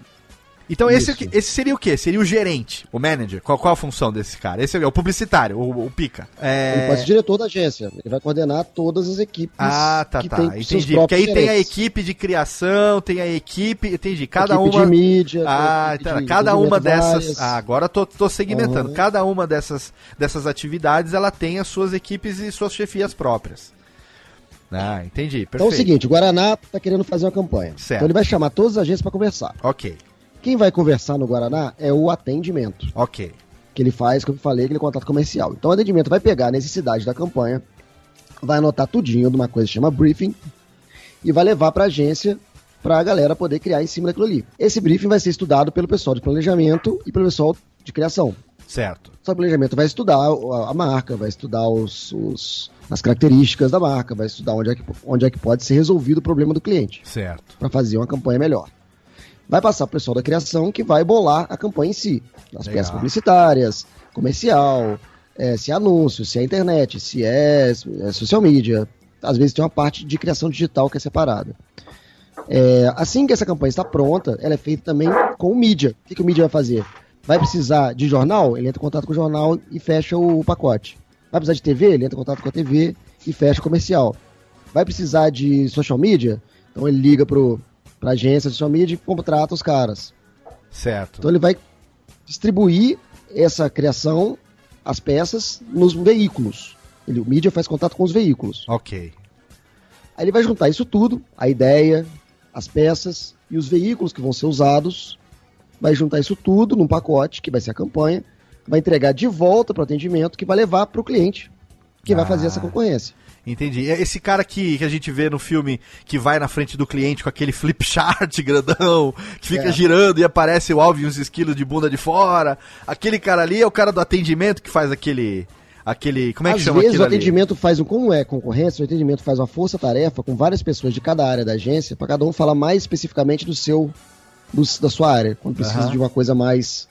Então esse, Isso. esse seria o quê? Seria o gerente, o manager. Qual, qual a função desse cara? Esse é o publicitário, o, o pica. É... Ele pode ser diretor da agência. Ele vai coordenar todas as equipes. Ah, tá, que tá. tem Entendi. Porque aí próprios tem a gerentes. equipe de criação, tem a equipe. Entendi. Cada Equipe uma. de mídia. Ah, tá. de cada uma dessas. Ah, agora tô, tô segmentando. Aham. Cada uma dessas, dessas atividades ela tem as suas equipes e suas chefias próprias. Ah, entendi. Perfeito. Então é o seguinte, o Guaraná tá querendo fazer uma campanha. Certo. Então ele vai chamar todas as agências para conversar. Ok, Quem vai conversar no Guaraná é o atendimento. ok. que ele faz, como eu falei, aquele contato comercial. Então o atendimento vai pegar a necessidade da campanha, vai anotar tudinho de uma coisa que chama briefing e vai levar para a agência para a galera poder criar em cima daquilo ali. Esse briefing vai ser estudado pelo pessoal de planejamento e pelo pessoal de criação. Certo. O pessoal de planejamento vai estudar a, a marca, vai estudar os, os- as características da marca, vai estudar onde é, que, onde é que pode ser resolvido o problema do cliente Certo. para fazer uma campanha melhor. Vai passar o pessoal da criação que vai bolar a campanha em si. As Legal. peças publicitárias, comercial, eh, se é anúncio, se é internet, se é, é social media. Às vezes tem uma parte de criação digital que é separada. É, assim que essa campanha está pronta, ela é feita também com o mídia. O que, que o mídia vai fazer? Vai precisar de jornal? Ele entra em contato com o jornal e fecha o pacote. Vai precisar de TV? Ele entra em contato com a TV e fecha o comercial. Vai precisar de social media? Então ele liga pro, pra agência de social media e contrata os caras. Certo. Então ele vai distribuir essa criação, as peças, nos veículos. Ele, o mídia faz contato com os veículos. Ok. Aí ele vai juntar isso tudo, a ideia, as peças e os veículos que vão ser usados. Vai juntar isso tudo num pacote, que vai ser a campanha, vai entregar de volta para o atendimento, que vai levar para o cliente, que vai fazer Ah. essa concorrência. Entendi. É Esse cara que, que a gente vê no filme que vai na frente do cliente com aquele flip chart grandão, que fica É. girando e aparece o alvo e uns esquilos de bunda de fora. Aquele cara ali é o cara do atendimento que faz aquele. aquele como é que Às chama vezes o ali? atendimento faz um, como é concorrência, o atendimento faz uma força-tarefa com várias pessoas de cada área da agência, para cada um falar mais especificamente do seu, do- da sua área, quando precisa Aham. de uma coisa mais,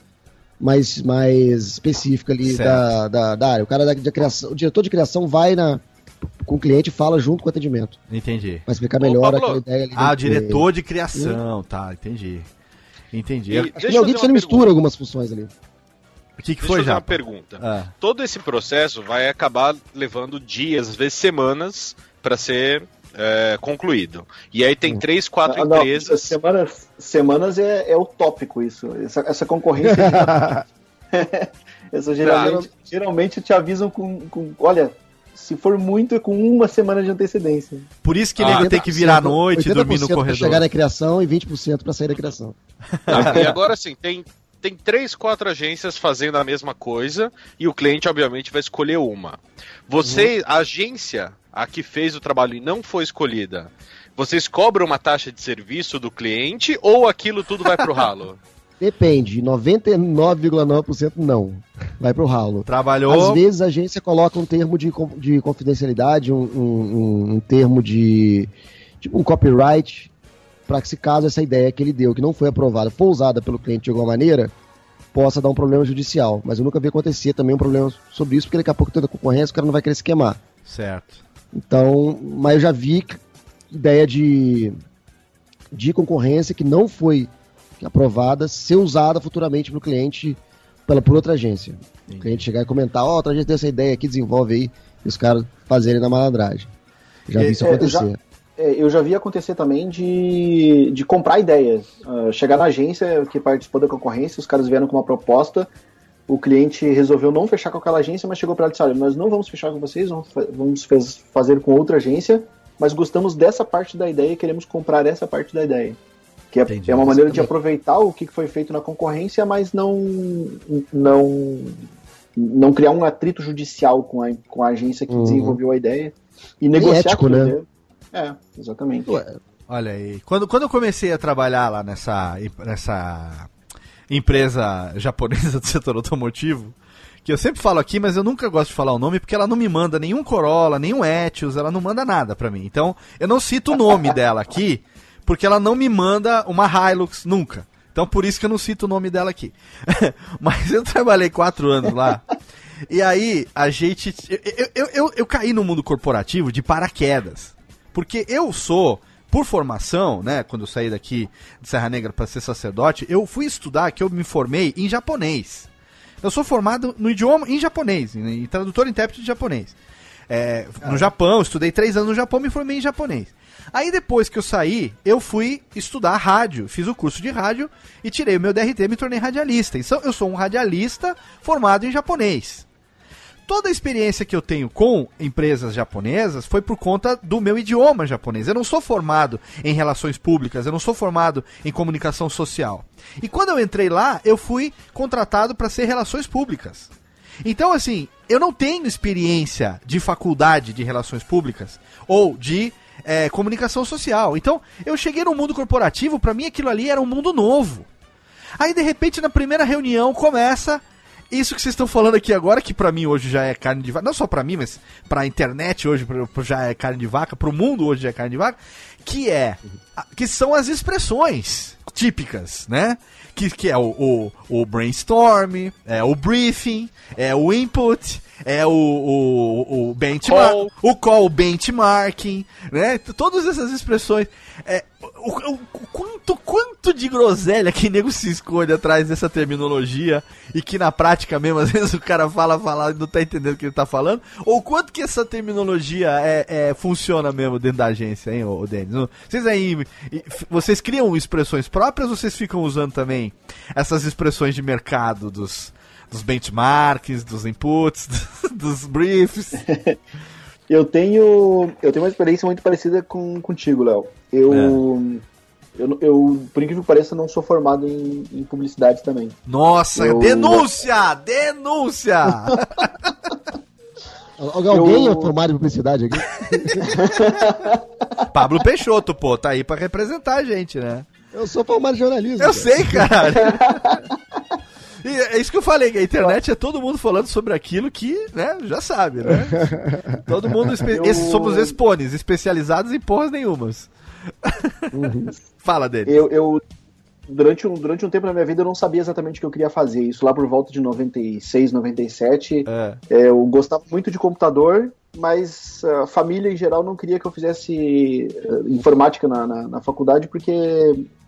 mais, mais específica ali da, da, da área. O cara da, da criação, o diretor de criação vai na, com o cliente fala junto com o atendimento, Entendi. para explicar Ô, melhor Pablo. aquela ideia ali. Ah, o diretor de criação, tá, entendi. Entendi. E- Acho que alguém você mistura algumas funções ali. O que, que Deixa eu foi já? uma pergunta. Ah, Todo esse processo vai acabar levando dias, às vezes semanas, para ser é, concluído. E aí tem três, quatro Ah, não, empresas. Semanas, semanas é, é utópico isso. Essa, essa concorrência. essa geralmente, geralmente te avisam com, com. Olha, se for muito, é com uma semana de antecedência. por isso que Ah, nego tem que virar à 80% noite e dormir no 80% pra corredor. chegar na criação e 20% para sair da criação. Tá, e agora sim, tem, tem três, quatro agências fazendo a mesma coisa e o cliente, obviamente, vai escolher uma. Você, Uhum. a agência, a que fez o trabalho e não foi escolhida, vocês cobram uma taxa de serviço do cliente ou aquilo tudo vai pro ralo? Depende, 99,9% não. Vai pro ralo. Trabalhou. Às vezes a agência coloca um termo de, de confidencialidade, um, um- um- termo de. tipo um copyright, para que se caso essa ideia que ele deu, que não foi aprovada, for usada pelo cliente de alguma maneira, possa dar um problema judicial. Mas eu nunca vi acontecer também um problema sobre isso, porque daqui a pouco toda a concorrência o cara não vai querer se queimar. Certo. Então, mas eu já vi ideia de, de concorrência que não foi aprovada ser usada futuramente pelo cliente pela, por outra agência. O cliente chegar e comentar, ó, outra agência tem essa ideia aqui, desenvolve aí, e os caras fazerem na malandragem. Já vi isso É, eu acontecer. É, eu já vi acontecer também de, de comprar ideias. Ah, chegar na agência que participou da concorrência, os caras vieram com uma proposta, o cliente resolveu não fechar com aquela agência, mas chegou para ela e disse: Olha, nós não vamos fechar com vocês, vamos, vamos fez- fazer com outra agência, mas gostamos dessa parte da ideia e queremos comprar essa parte da ideia. Que é, Entendi. é uma maneira de aproveitar o que foi feito na concorrência, mas não, não, não criar um atrito judicial com a, com a agência que Uhum. desenvolveu a ideia. E negociar ético, com a né? É, exatamente. Ué, Olha aí. Quando, quando eu comecei a trabalhar lá nessa, nessa empresa japonesa do setor automotivo, que eu sempre falo aqui, mas eu nunca gosto de falar o nome porque ela não me manda nenhum Corolla, nenhum Etios, ela não manda nada pra mim. Então, eu não cito o nome dela aqui, porque ela não me manda uma Hilux nunca. Então, por isso que eu não cito o nome dela aqui. mas eu trabalhei quatro anos lá. E aí, a gente. Eu, eu, eu, eu caí no mundo corporativo de paraquedas. Porque eu sou, por formação, né, quando eu saí daqui de Serra Negra para ser sacerdote, eu fui estudar, que eu me formei em japonês. Eu sou formado no idioma em japonês, em tradutor e intérprete de japonês. É, no Japão, estudei três anos no Japão, me formei em japonês. Aí depois que eu saí, eu fui estudar rádio, fiz o curso de rádio e tirei o meu DRT e me tornei radialista. Então eu sou um radialista formado em japonês. toda a experiência que eu tenho com empresas japonesas foi por conta do meu idioma japonês. Eu não sou formado em relações públicas, eu não sou formado em comunicação social. E quando eu entrei lá, eu fui contratado para ser relações públicas. Então, assim, eu não tenho experiência de faculdade de relações públicas ou de é, comunicação social. Então, eu cheguei no mundo corporativo, para mim aquilo ali era um mundo novo. Aí, de repente, na primeira reunião, começa isso que vocês estão falando aqui agora, que pra mim hoje já é carne de vaca, não só pra mim, mas pra internet hoje já é carne de vaca, pro mundo hoje já é carne de vaca, que é, que são as expressões típicas, né? Que, que é o, o, o brainstorm, é o briefing, é o input, é o, o, o benchmark, Call. o call benchmarking, né? Todas essas expressões. É, o, o- o quanto, quanto de groselha que nego se esconde atrás dessa terminologia e que na prática mesmo, às vezes o cara fala, fala e não tá entendendo o que ele tá falando, ou quanto que essa terminologia é, é- funciona mesmo dentro da agência, hein, ô, ô Denis? Vocês aí, vocês criam expressões próprias ou vocês ficam usando também essas expressões de mercado dos, dos benchmarks, dos inputs, dos briefs? Eu tenho, eu tenho uma experiência muito parecida com contigo, Léo. Eu, eu, eu, por incrível que pareça, não sou formado em, em publicidade também. Nossa, Eu- denúncia! Denúncia! Al- Alguém Eu- é formado em publicidade aqui? Pablo Peixoto, pô, tá aí pra representar a gente, né? Eu sou formado em jornalismo. Eu cara. sei, caralho. E é isso que eu falei, que a internet é todo mundo falando sobre aquilo que, né, já sabe, né? Todo mundo, espe- Eu- somos expones, especializados em porras nenhumas. Fala dele. Eu, eu durante, um, durante um tempo na minha vida eu não sabia exatamente o que eu queria fazer. Isso lá por volta de 96, 97. É. É, eu gostava muito de computador, mas a família em geral não queria que eu fizesse eh, informática na, na, na faculdade porque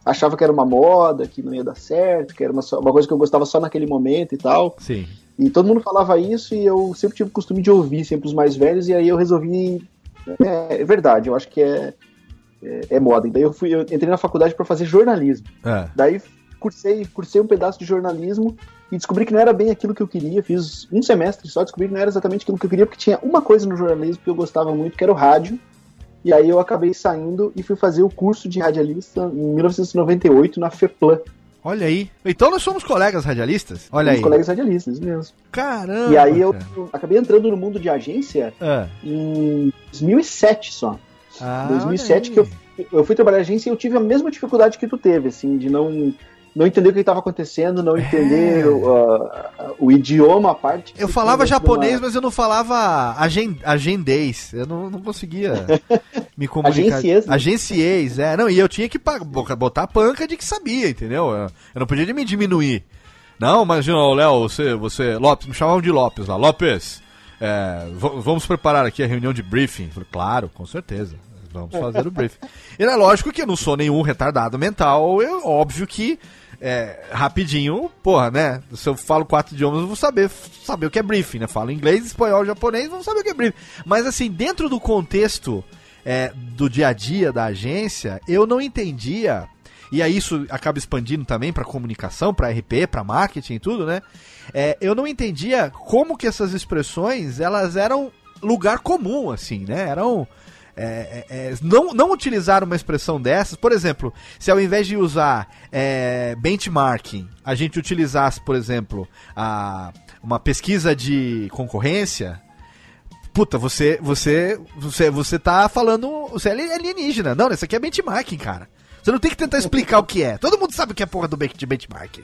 achava que era uma moda, que não ia dar certo, que era uma, uma coisa que eu gostava só naquele momento e tal. Sim. E todo mundo falava isso e eu sempre tive o costume de ouvir sempre os mais velhos, e aí eu resolvi. É, é verdade, eu acho que é, é, é moda. E daí eu, fui, eu entrei na faculdade para fazer jornalismo. É. Daí cursei, cursei um pedaço de jornalismo e descobri que não era bem aquilo que eu queria. Fiz um semestre só, descobri que não era exatamente aquilo que eu queria, porque tinha uma coisa no jornalismo que eu gostava muito, que era o rádio. E aí eu acabei saindo e fui fazer o curso de radialista em 1998 na FEPLAN, Olha aí. Então nós somos colegas radialistas? Olha com os aí. colegas radialistas, isso mesmo. Caramba. E aí eu acabei entrando no mundo de agência É. em 2007 só. Ah, Em 2007 que eu, eu fui trabalhar em agência e eu tive a mesma dificuldade que tu teve, assim, de não, não entender o que estava acontecendo, não entender É. o, a- o idioma, a parte. Eu falava japonês, uma- mas eu não falava agen agendês. Eu não, não conseguia me comunicar. Agenciês, né? Agenciês, é. Não, e eu tinha que botar a panca de que sabia, entendeu? Eu, eu não podia me diminuir. Não, não, Léo, você, você. Lopes, me chamavam de Lopes lá. Lopes, é, vamos preparar aqui a reunião de briefing. Falei, claro, com certeza. Vamos fazer o briefing. E é lógico que eu não sou nenhum retardado mental, eu, óbvio que é, rapidinho, porra, né? Se eu falo quatro idiomas, eu vou saber, saber o que é briefing, né? Falo inglês, espanhol, japonês, vou saber o que é briefing. Mas assim, dentro do contexto é, do dia a dia da agência, eu não entendia. E aí isso acaba expandindo também para comunicação, para RP, para marketing e tudo, né? É, eu não entendia como que essas expressões elas eram lugar comum, assim, né? Eram é, é, é, não, não utilizar uma expressão dessas, por exemplo, se ao invés de usar é, benchmarking, a gente utilizasse, por exemplo, a, uma pesquisa de concorrência, puta, você, você, você, você tá falando, você é alienígena. Não, isso aqui é benchmarking, cara. Você não tem que tentar explicar o que é. Todo mundo sabe o que é porra do benchmarking.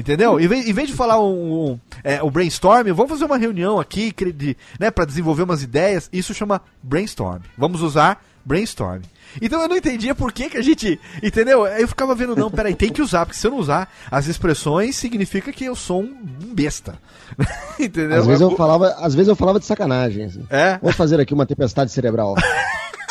Entendeu? Em vez, em vez de falar um, um, é, o brainstorm, vamos fazer uma reunião aqui de, né, para desenvolver umas ideias. Isso chama brainstorm. Vamos usar brainstorm. Então eu não entendia por que, que a gente. Entendeu? Eu ficava vendo, não, peraí, tem que usar, porque se eu não usar as expressões, significa que eu sou um, um besta. entendeu? Às vezes eu falava, às vezes eu falava de sacanagem. assim. É? Vamos fazer aqui uma tempestade cerebral.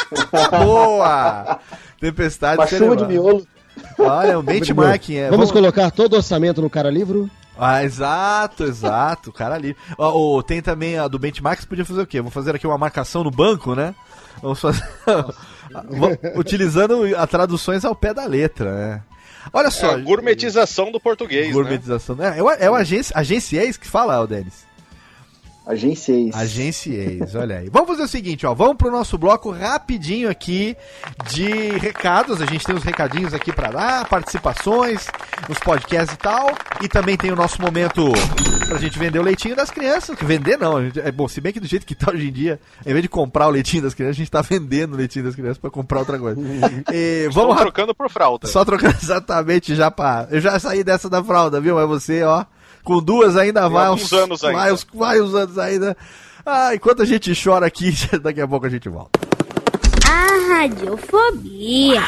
Boa! Tempestade Uma chuva de cerebral. miolo. Olha, um benchmarking. É, Vamos colocar todo o orçamento no cara livro? Ah, exato, exato, cara ali. Ó, ó, tem também a do benchmark, você podia fazer o quê? Vou fazer aqui uma marcação no banco, né? Vamos fazer. Utilizando a traduções ao pé da letra, né? Olha só. É, a gourmetização do português, né? Gourmetização. É, é o, é o agência, agenciês que fala, o Denis. Agencieis. Agencieis, olha aí. Vamos fazer o seguinte, ó. Vamos pro nosso bloco rapidinho aqui de recados. A gente tem os recadinhos aqui pra dar, participações, os podcasts e tal. E também tem o nosso momento pra gente vender o leitinho das crianças. Vender não, gente- é bom, se bem que do jeito que tá hoje em dia, em vez de comprar o leitinho das crianças, a gente tá vendendo o leitinho das crianças pra comprar outra coisa. E vamos ra- trocando por fralda. só trocando exatamente já pra. Eu já saí dessa da fralda, viu? Mas você, ó, com duas ainda vai alguns uns anos ainda. Vai, uns, vai uns anos ainda. Ah, enquanto a gente chora aqui, daqui a pouco a gente volta. A radiofobia.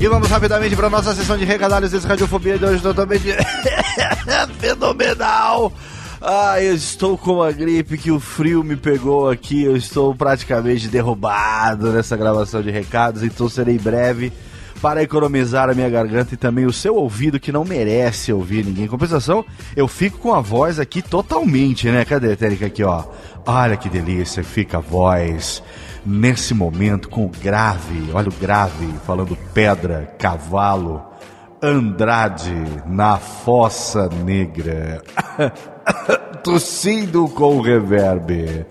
E vamos rapidamente para nossa sessão de regadários desse Radiofobia de hoje, totalmente fenomenal. Ah, eu estou com uma gripe que o frio me pegou aqui. Eu estou praticamente derrubado nessa gravação de recados, então serei breve para economizar a minha garganta e também o seu ouvido que não merece ouvir ninguém. Em compensação, eu fico com a voz aqui totalmente, né? Cadê a técnica aqui, ó? Olha que delícia fica a voz nesse momento com o grave, olha o grave, falando pedra, cavalo, Andrade na Fossa Negra. Tossindo com reverb.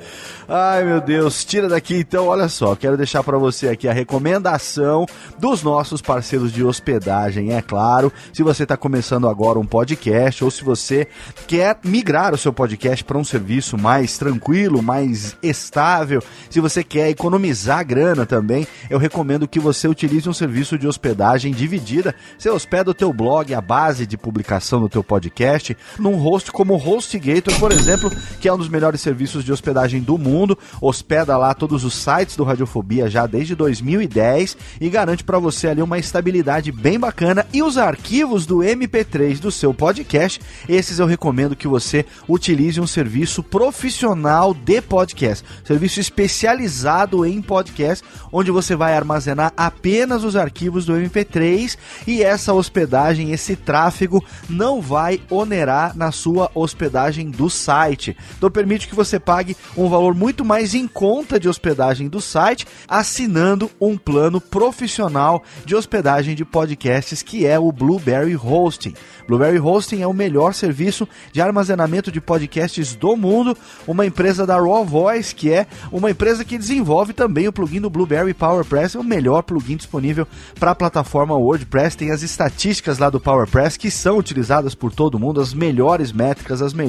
Ai meu Deus, tira daqui então, olha só, quero deixar para você aqui a recomendação dos nossos parceiros de hospedagem, é claro. Se você está começando agora um podcast ou se você quer migrar o seu podcast para um serviço mais tranquilo, mais estável, se você quer economizar grana também, eu recomendo que você utilize um serviço de hospedagem dividida. Você hospeda o teu blog, a base de publicação do teu podcast, num host como o HostGator, por exemplo, que é um dos melhores serviços de hospedagem do mundo. Hospeda lá todos os sites do Radiofobia já desde 2010 e garante para você ali uma estabilidade bem bacana e os arquivos do MP3 do seu podcast, esses eu recomendo que você utilize um serviço profissional de podcast, serviço especializado em podcast, onde você vai armazenar apenas os arquivos do MP3 e essa hospedagem, esse tráfego não vai onerar na sua hospedagem do site. Então permite que você pague um valor muito mais em conta de hospedagem do site, assinando um plano profissional de hospedagem de podcasts que é o Blueberry Hosting. Blueberry Hosting é o melhor serviço de armazenamento de podcasts do mundo, uma empresa da Raw Voice, que é uma empresa que desenvolve também o plugin do Blueberry PowerPress, é o melhor plugin disponível para a plataforma WordPress. Tem as estatísticas lá do PowerPress que são utilizadas por todo mundo, as melhores métricas, as melhores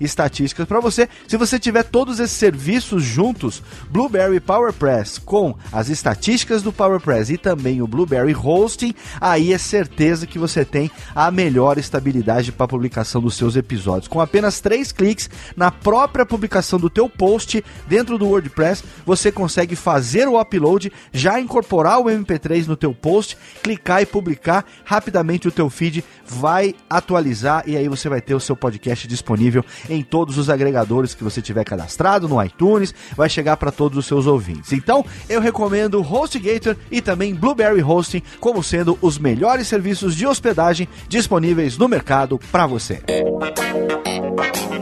estatísticas para você. Se você tiver todos esses serviços juntos, Blueberry PowerPress com as estatísticas do PowerPress e também o Blueberry Hosting, aí é certeza que você tem a melhor estabilidade para publicação dos seus episódios. Com apenas três cliques na própria publicação do teu post dentro do WordPress, você consegue fazer o upload, já incorporar o MP3 no teu post, clicar e publicar rapidamente o teu feed vai atualizar e aí você vai ter o seu podcast disponível em todos os agregadores que você tiver cadastrado no iTunes, vai chegar para todos os seus ouvintes. Então, eu recomendo HostGator e também Blueberry Hosting como sendo os melhores serviços de hospedagem disponíveis no mercado para você. E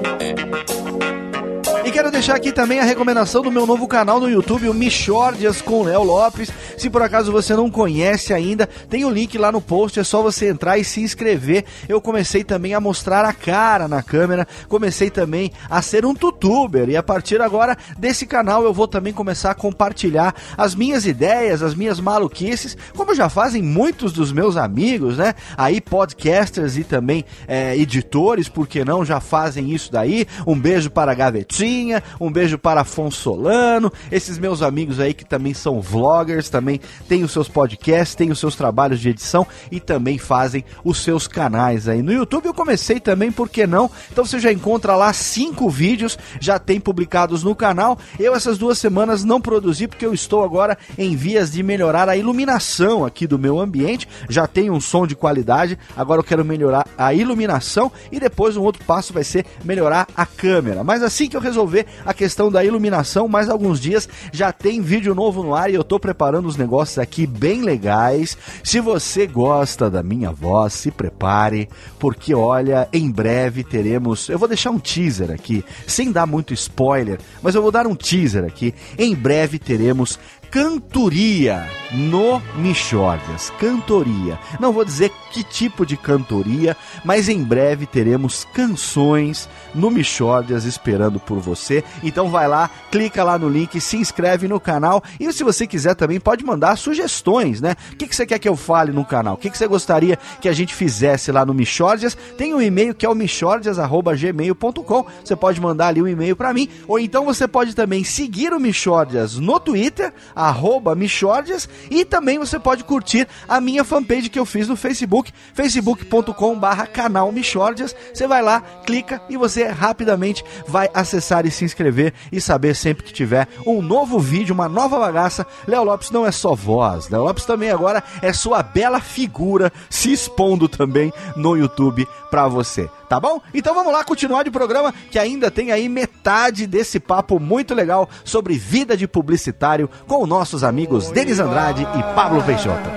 quero deixar aqui também a recomendação do meu novo canal no YouTube, o Michordias com Léo Lopes. Se por acaso você não conhece ainda, tem o link lá no post, é só você entrar e se inscrever. Eu comecei também a mostrar a cara na câmera, comecei também a ser um tutuber e a partir agora desse canal eu vou também começar a compartilhar as minhas ideias, as minhas maluquices, como já fazem muitos dos meus amigos, né? Aí podcasters e também é, editores, por que não, já fazem isso daí. Um beijo para a Gavetinha, um beijo para Afonso Solano, esses meus amigos aí que também são vloggers, também têm os seus podcasts, têm os seus trabalhos de edição e também fazem os seus canais aí no YouTube. Eu comecei também, por que não? Então você já encontra lá cinco vídeos, já tem publicados no canal. Eu essas duas semanas não produzi porque eu estou agora em vias de melhorar a iluminação aqui do meu ambiente. Já tenho um som de qualidade, agora eu quero melhorar a iluminação e depois um outro passo vai ser melhorar a câmera. Mas assim que eu resolver a questão da iluminação, mais alguns dias já tem vídeo novo no ar e eu tô preparando os negócios aqui bem legais. Se você gosta da minha voz, se prepare, porque olha, em breve teremos. Eu vou deixar um teaser aqui, sem dar muito spoiler, mas eu vou dar um teaser aqui. Em breve teremos cantoria no Michordias. Cantoria. Não vou dizer que tipo de cantoria, mas em breve teremos canções no Michordias esperando por você. Então vai lá, clica lá no link, se inscreve no canal e se você quiser também pode mandar sugestões, né? O que, que você quer que eu fale no canal? O que, que você gostaria que a gente fizesse lá no Michordias? Tem um e-mail que é o michordias.gmail.com. Você pode mandar ali um e-mail para mim, ou então você pode também seguir o Michordias no Twitter, arroba Michordias, e também você pode curtir a minha fanpage que eu fiz no Facebook, facebook.com barra canal Michordias. Você vai lá, clica e você rapidamente vai acessar e se inscrever e saber sempre que tiver um novo vídeo, uma nova bagaça. Léo Lopes não é só voz, Léo Lopes também agora é sua bela figura se expondo também no YouTube pra você, tá bom? Então vamos lá continuar de programa que ainda tem aí metade desse papo muito legal sobre vida de publicitário com nossos amigos Denis Andrade e Pablo Peixoto.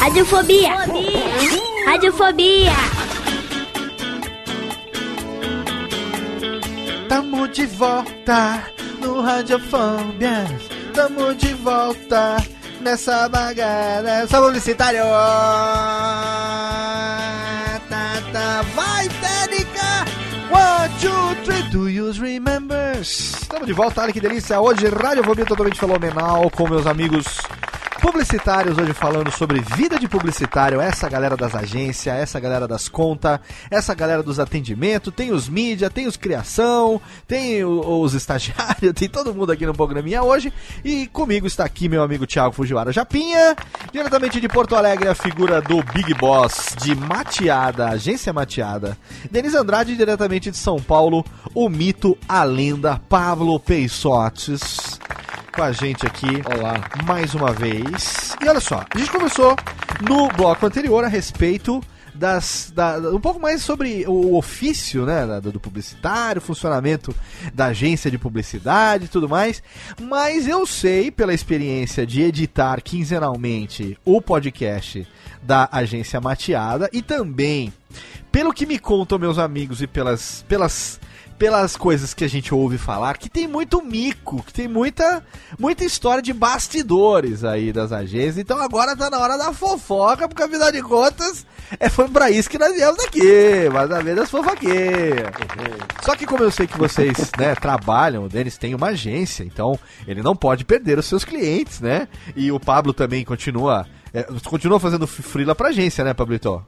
Radiofobia. Radiofobia. Radiofobia. Tamo de volta no Radiofobia. Tamo de volta nessa bagada. Só publicitário. Tá, tá. Vai, Técnica! One, two, three, do you remember? Estamos de volta, olha que delícia. Hoje, Radiofobia totalmente fenomenal com meus amigos publicitários hoje falando sobre vida de publicitário, essa galera das agências, essa galera das contas, essa galera dos atendimentos, tem os mídia, tem os criação, tem os estagiários, tem todo mundo aqui no programinha hoje. E comigo está aqui meu amigo Thiago Fujiwara Japinha, diretamente de Porto Alegre, a figura do Big Boss de Mateada, agência Mateada. Denis Andrade, diretamente de São Paulo, o mito, a lenda, Pablo Peixotes com a gente aqui Olá. mais uma vez. E olha só, a gente conversou no bloco anterior a respeito das da- um pouco mais sobre o ofício, né, do publicitário, funcionamento da agência de publicidade e tudo mais. Mas eu sei pela experiência de editar quinzenalmente o podcast da agência Mateada e também pelo que me contam meus amigos e pelas pelas pelas coisas que a gente ouve falar, que tem muito mico, que tem muita, muita história de bastidores aí das agências. Então agora tá na hora da fofoca, porque afinal de contas, é, foi pra isso que nós viemos aqui, mas a vez das fofoqueiras. Só que como eu sei que vocês, né, trabalham, o Denis tem uma agência, então ele não pode perder os seus clientes, né? E o Pablo também continua, é, continua fazendo frila pra agência, né, Pablito?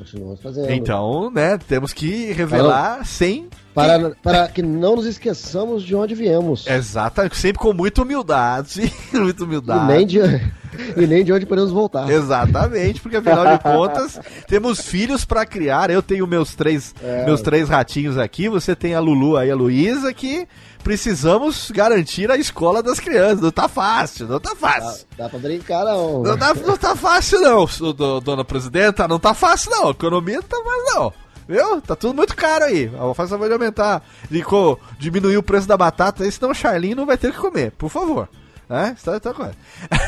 Continuamos fazendo. Então, né, temos que revelar sem Para, para que não nos esqueçamos de onde viemos. Exatamente, sempre com muita humildade. muita E humildade. nem, de, e nem de onde podemos voltar. Exatamente, porque afinal de contas, temos filhos pra criar. Eu tenho meus três, É. meus três ratinhos aqui, você tem a Lulu aí, a Luísa, que precisamos garantir a escola das crianças. Não tá fácil, não tá Dá, fácil. dá pra brincar, não. Não tá, não tá fácil, não, dona presidenta. Não tá fácil, não. A economia não tá fácil, não. Viu? Tá tudo muito caro aí. Faz favor de aumentar, co- diminuir o preço da batata, aí, senão o Charlinho não vai ter o que comer, por favor. Né? Isso tá, tá correto.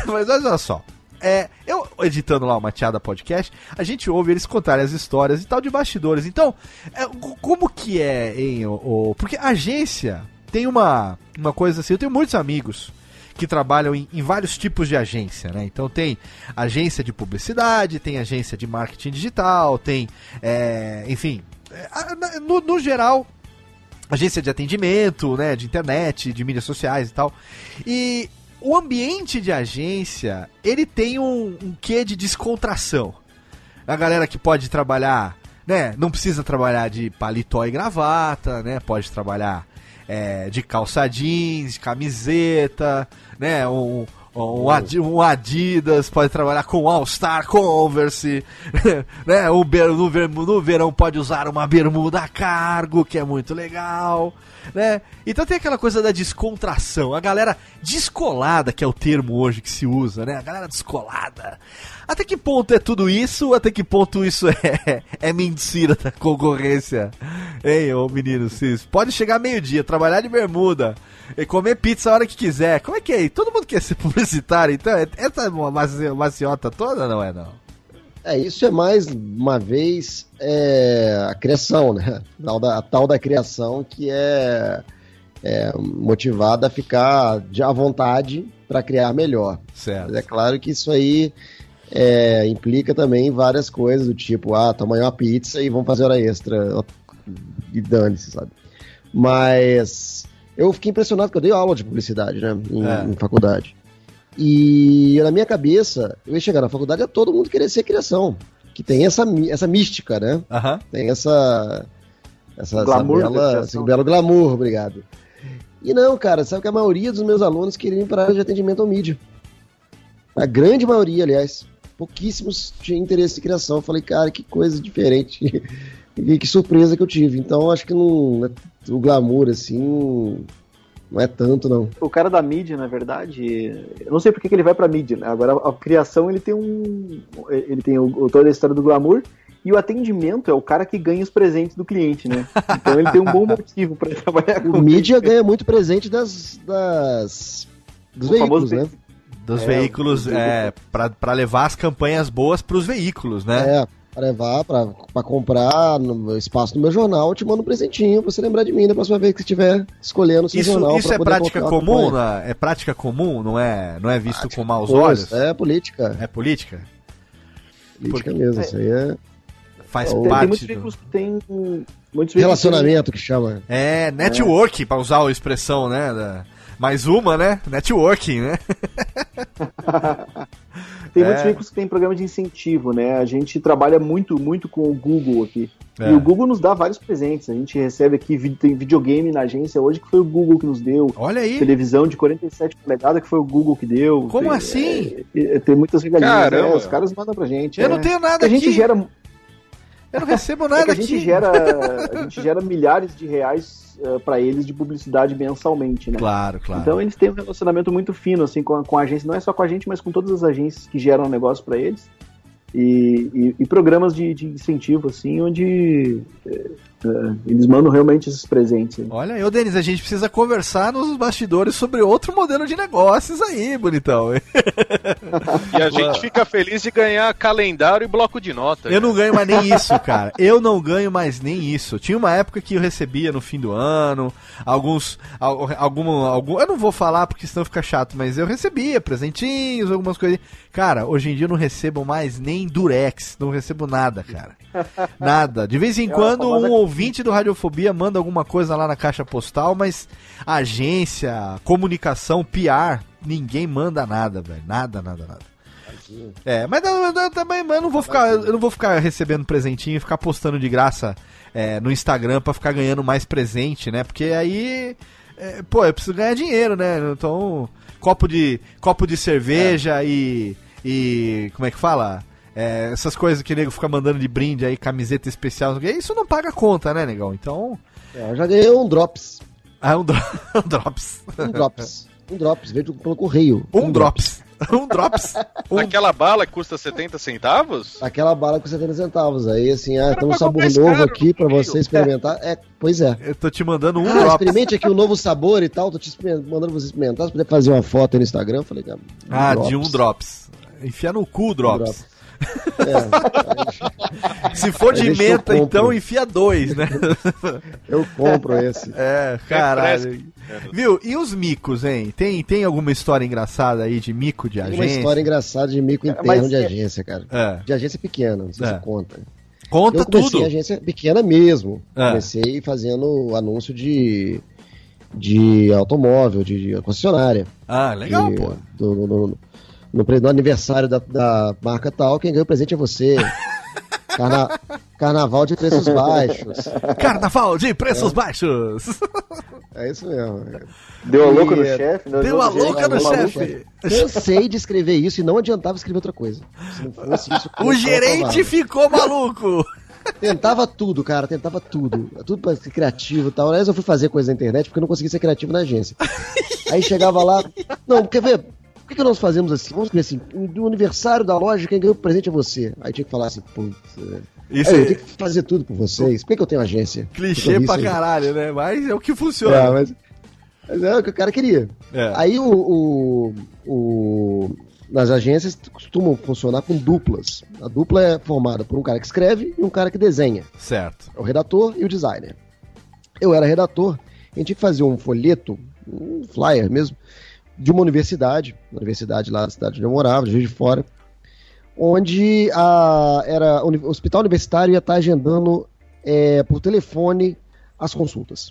Mas olha só. É, eu editando lá o Mateada Podcast, a gente ouve eles contarem as histórias e tal de bastidores. Então, é, co- como que é, hein? O, o- porque a agência tem uma, uma coisa assim, eu tenho muitos amigos que trabalham em, em vários tipos de agência, né? Então tem agência de publicidade, tem agência de marketing digital, tem, é, enfim, é, no, no geral, agência de atendimento, né? De internet, de mídias sociais e tal. E o ambiente de agência, ele tem um, um quê de descontração. A galera que pode trabalhar, né? Não precisa trabalhar de paletó e gravata, né? Pode trabalhar é, de calça jeans, de camiseta, né? Um, um, um Adidas, pode trabalhar com All Star Converse, né? O no, ver- no verão pode usar uma bermuda a cargo, que é muito legal, né? Então tem aquela coisa da descontração, a galera descolada, que é o termo hoje que se usa, né? A galera descolada. Até que ponto é tudo isso? Até que ponto isso é, é mentira da concorrência? Hein, ô menino, vocês pode chegar meio-dia, trabalhar de bermuda e comer pizza a hora que quiser. Como é que é? Todo mundo quer ser publicitário, então? É- Essa maci- maciota toda não é, não? É, isso é mais uma vez é, a criação, né? A tal da, a tal da criação que é, é motivada a ficar de à vontade para criar melhor. Certo. Mas é claro que isso aí é, implica também várias coisas do tipo, ah, toma aí uma pizza e vamos fazer hora extra e dane-se, sabe? Mas eu fiquei impressionado porque eu dei aula de publicidade, né, em, É. em faculdade. E na minha cabeça, eu ia chegar na faculdade a todo mundo querer ser criação, que tem essa, essa mística, né? Aham. Tem essa. Essa, Glamour essa bela, esse belo glamour, obrigado. E não, cara, sabe que a maioria dos meus alunos queriam ir para a área de atendimento ao mídia. A grande maioria, aliás. Pouquíssimos tinham interesse em criação. Eu falei, cara, que coisa diferente. e que surpresa que eu tive. Então, acho que não, o glamour, assim, não é tanto, não. O cara da mídia, na verdade, eu não sei porque que ele vai pra mídia, né? Agora, a criação, ele tem um. Ele tem o, toda a história do glamour. E o atendimento é o cara que ganha os presentes do cliente, né? Então ele tem um bom motivo pra trabalhar com O mídia ganha muito presente das, das dos O veículos, né? Dos É, veículos, é, pra, pra levar as campanhas boas pros veículos, né? É, pra levar, pra, pra comprar no espaço no meu jornal, eu te mando um presentinho pra você lembrar de mim da próxima vez que estiver escolhendo o seu Isso, jornal. isso pra é poder prática comum? na- é prática comum? Não é, não é visto com maus Pois, olhos? É política. É política? política porque- mesmo. Isso aí é Faz Tem, tem parte muitos do... veículos que tem. Muitos relacionamento que chama. É, network, pra usar a expressão, né? da- Mais uma, né? Networking, né? Tem É. muitos veículos que tem programa de incentivo, né? A gente trabalha muito, muito com o Google aqui. É. E o Google nos dá vários presentes. A gente recebe aqui, tem videogame na agência hoje que foi o Google que nos deu. Olha aí. Televisão de 47 polegadas que foi o Google que deu. Como tem, assim? é, é, tem muitas regalias, Caramba. né? Os caras mandam pra gente. Eu é. não tenho nada Porque a gente aqui. gera, Eu não recebo é nada que a gente aqui. gera, a gente gera milhares de reais uh, para eles de publicidade mensalmente, né? Claro, claro. Então eles têm um relacionamento muito fino assim com a, com a agência, não é só com a gente, mas com todas as agências que geram negócio para eles. E, e- e programas de, de incentivo, assim, onde é, é, eles mandam realmente esses presentes. aí. Olha, eu, Denis, a gente precisa conversar nos bastidores sobre outro modelo de negócios aí, bonitão. E a gente fica feliz de ganhar calendário e bloco de nota. Eu não ganho mais nem isso, cara. Eu não ganho mais nem isso. Tinha uma época que eu recebia no fim do ano, alguns. al- Algum, algum, eu não vou falar porque senão fica chato, mas eu recebia presentinhos, algumas coisas. Cara, hoje em dia eu não recebo mais nem durex, não recebo nada, cara. Nada. De vez em É quando um ouvinte do Radiofobia manda alguma coisa lá na caixa postal, mas agência, comunicação, PR, ninguém manda nada, velho. Nada, nada, nada. É, mas também eu não vou ficar, eu não vou ficar recebendo presentinho e ficar postando de graça é, no Instagram pra ficar ganhando mais presente, né? Porque aí, é, pô, eu preciso ganhar dinheiro, né? Então, copo de copo de cerveja e e como é que fala? É, essas coisas que o nego fica mandando de brinde aí, camiseta especial, isso não paga conta, né, negão? Então, É, eu já ganhei um drops. ah, um, dro um drops. Um drops. um drops, veio pelo correio. Um drops. Um drops. Um Aquela bala que custa 70 centavos? Aquela bala com 70 centavos. Aí, assim, ah, tem um sabor mais novo aqui no pra correio. você experimentar. É, pois é. Eu tô te mandando um Ah, drops. experimente aqui o novo sabor e tal. Tô te mandando você experimentar. Se puder fazer uma foto aí no Instagram, falei, cara, um Ah, de um drops. Enfia no cu o drops. É, Se for de deixa eu menta, então enfia dois, né? eu compro esse. É, caralho. Viu? E os micos, hein? Tem, tem alguma história engraçada aí de mico de Tem uma agência? história engraçada de mico É, interno mas de é- agência, cara. É. De agência pequena, não sei É. se conta. Conta eu comecei tudo. agência pequena mesmo. É. Comecei fazendo anúncio de, de automóvel, de, de concessionária. Ah, legal, Que, pô. do- no, no- no no aniversário da, da marca tal, quem ganha o presente é você. Carna- Carnaval de preços baixos. Carnaval de preços baixos. É isso mesmo. Deu a louca no chefe? Deu a louca no chefe. Cansei de escrever isso e não adiantava escrever outra coisa. Se não fosse isso, O gerente ficou maluco. Tentava tudo, cara, tentava tudo. Tudo pra ser criativo e tal. Aliás, eu fui fazer coisa na internet porque eu não conseguia ser criativo na agência. Aí chegava lá. Não, quer ver? Que, que nós fazemos assim? Vamos escrever assim: do aniversário da loja, quem ganhou o presente é você. Aí tinha que falar assim, putz. é. Isso Aí, eu é tenho que fazer tudo por vocês. Por que, que eu tenho agência? clichê pra isso caralho, né? Mas é o que É, funciona. mas, mas é o que o cara queria. É. Aí o, o, o- nas agências costumam funcionar com duplas. A dupla é formada por um cara que escreve e um cara que desenha. Certo. É o redator e o designer. Eu era redator, a gente tinha que fazer um folheto, um flyer mesmo, de uma universidade, uma universidade lá da cidade onde eu morava, de de Fora, onde a, era, o hospital universitário ia estar agendando é, por telefone as consultas.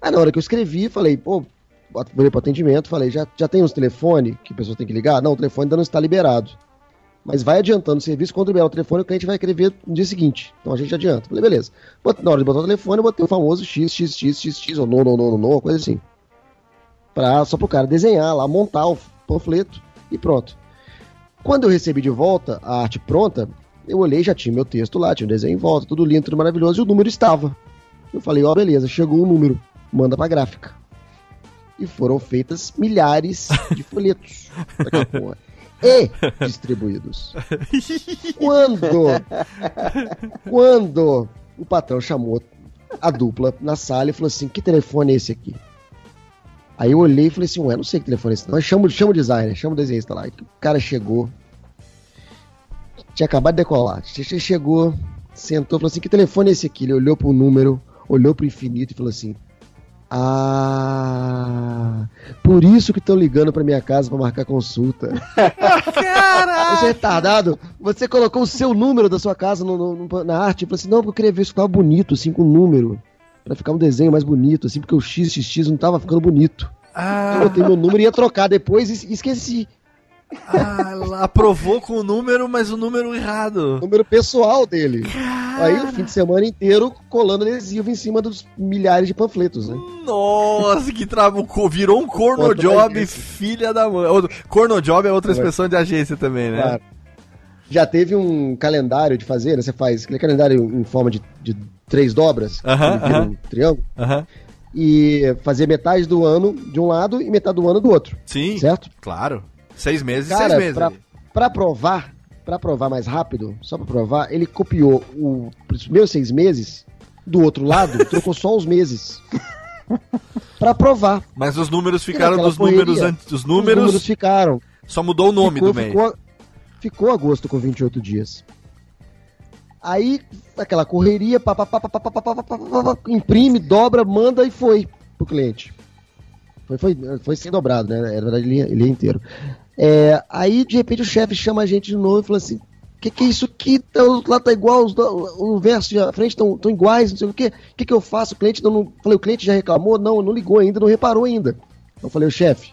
Aí na hora que eu escrevi, falei, pô, falei pro atendimento, falei, já, já tem os telefones que a pessoa tem que ligar? Não, o telefone ainda não está liberado. Mas vai adiantando o serviço, quando liberar o telefone, o cliente vai escrever no dia seguinte. Então a gente adianta. Falei, beleza. Na hora de botar o telefone, eu botei o famoso XXXXX, ou no, no, no, no, coisa assim. Pra, só pro cara desenhar lá, montar o panfleto e pronto. Quando eu recebi de volta a arte pronta, eu olhei, já tinha meu texto lá, tinha o desenho em volta, tudo lindo, tudo maravilhoso, e o número estava. Eu falei, ó, beleza, chegou o número, manda pra gráfica. E foram feitas milhares de folhetos daquela porra. E distribuídos. Quando, quando o patrão chamou a dupla na sala e falou assim: que telefone é esse aqui? Aí eu olhei e falei assim, ué, não sei que telefone é esse, não. Mas chama, chama o designer, chama o desenhista lá. O cara chegou. Tinha acabado de decolar. Che- che- Chegou, sentou, falou assim: que telefone é esse aqui? Ele olhou pro número, olhou pro infinito e falou assim: Ah, por isso que estão ligando pra minha casa pra marcar consulta. Você é retardado? Você colocou o seu número da sua casa no- no- na arte e falou assim: não, porque eu queria ver se ficava bonito, assim, com o número. Pra ficar um desenho mais bonito, assim, porque o XXX não tava ficando bonito. Eu Ah, botei meu número e ia trocar depois e esqueci. ah, ela aprovou com o número, mas o número errado. Número pessoal dele. Aí o fim de semana inteiro colando adesivo em cima dos milhares de panfletos, né? Nossa, que trabo. Virou um corno job, filha da mãe. Corno job é outra expressão de agência também, né? Claro. Já teve um calendário de fazer, né? Você faz aquele calendário em forma de, de três dobras, Aham, que vira aham. um triângulo, Aham. e fazer metade do ano de um lado e metade do ano do outro, Sim, certo? claro. Seis meses, Cara, seis meses. pra, pra provar, pra provar mais rápido, só pra provar, ele copiou o- os primeiros seis meses do outro lado, trocou só os meses. Pra provar. Mas os números ficaram dos números antes. Os Os números, números ficaram. só mudou o nome ficou, do mês. Ficou, ficou agosto com 28 dias. Aí, aquela correria, imprime, dobra, manda e foi pro cliente. Foi, foi, foi sem dobrado, né? Era verdade, ele, ele inteiro. É, aí, de repente, o chefe chama a gente de novo e fala assim: que que é isso aqui? Lá tá igual, os, o verso e a frente estão iguais, não sei o quê. O que, que eu faço? O cliente não, não, falei, o cliente já reclamou? Não, não ligou ainda, não reparou ainda. Eu falei, o chefe,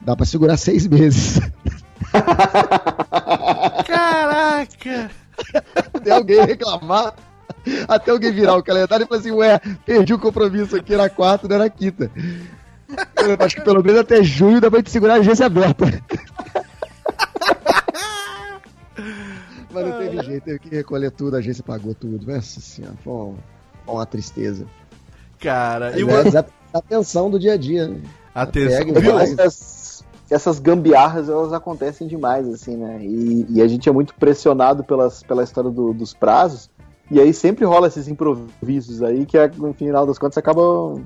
dá para segurar seis meses. Caraca! Até alguém reclamar, até alguém virar o calendário e falar assim, ué, perdi o compromisso aqui na quarta, não era quinta. Eu acho que pelo menos até junho dá pra gente segurar a agência aberta. Mas não teve jeito, teve que recolher tudo, a agência pagou tudo. Nossa senhora, foi uma, foi uma tristeza. Cara, e o... Mas é a tensão do dia a dia. né? Atenção, Pega viu? vai. Essas, gambiarras, elas acontecem demais, assim, né? E, e a gente é muito pressionado pelas, pela história do- dos prazos. E aí sempre rola esses improvisos aí que, no final das contas, acaba,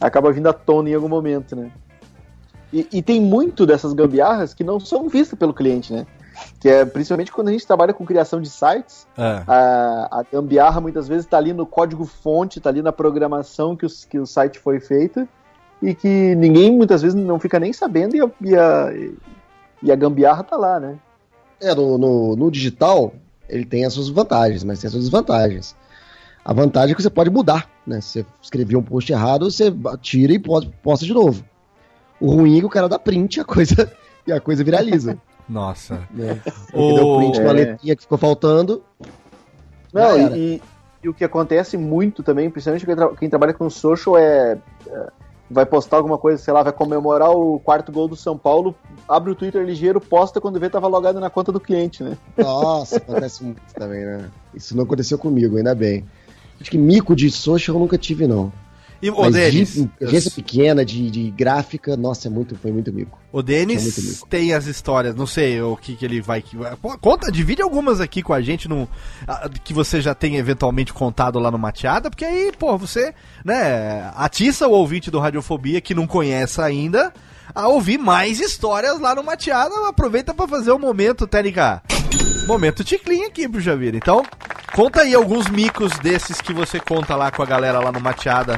acaba vindo à tona em algum momento, né? E, e tem muito dessas gambiarras que não são vistas pelo cliente, né? Que é principalmente quando a gente trabalha com criação de sites, É. a, a gambiarra muitas vezes está ali no código-fonte, está ali na programação que, os, que o site foi feito e que ninguém muitas vezes não fica nem sabendo e a, e a, e a gambiarra tá lá, né? É, no, no, no digital, ele tem as suas vantagens, mas tem as suas desvantagens. A vantagem é que você pode mudar, né? Se você escreveu um post errado, você tira e posta de novo. O ruim é que o cara dá print e a coisa, e a coisa viraliza. Nossa. Né? O- deu print com a É. letrinha que ficou faltando. Não, e, e- e o que acontece muito também, principalmente quem, tra- quem trabalha com social, é, é, Vai postar alguma coisa, sei lá, vai comemorar o quarto gol do São Paulo, abre o Twitter ligeiro, posta quando vê tava logado na conta do cliente, né? Nossa, acontece muito também, né? Isso não aconteceu comigo, ainda bem. Acho que mico de social eu nunca tive, não. E o Denis, de agência pequena, de, de gráfica, nossa, é muito, foi muito mico. o Denis mico. tem as histórias, não sei o que, que ele vai. que- Conta, divide algumas aqui com a gente no, que você já tem eventualmente contado lá no Mateada, porque aí, pô, você, né, atiça o ouvinte do Radiofobia que não conhece ainda a ouvir mais histórias lá no Mateada. Aproveita pra fazer o momento, Técnica. Momento ticlinho aqui pro Javira. Então, conta aí alguns micos desses que você conta lá com a galera lá no Mateada.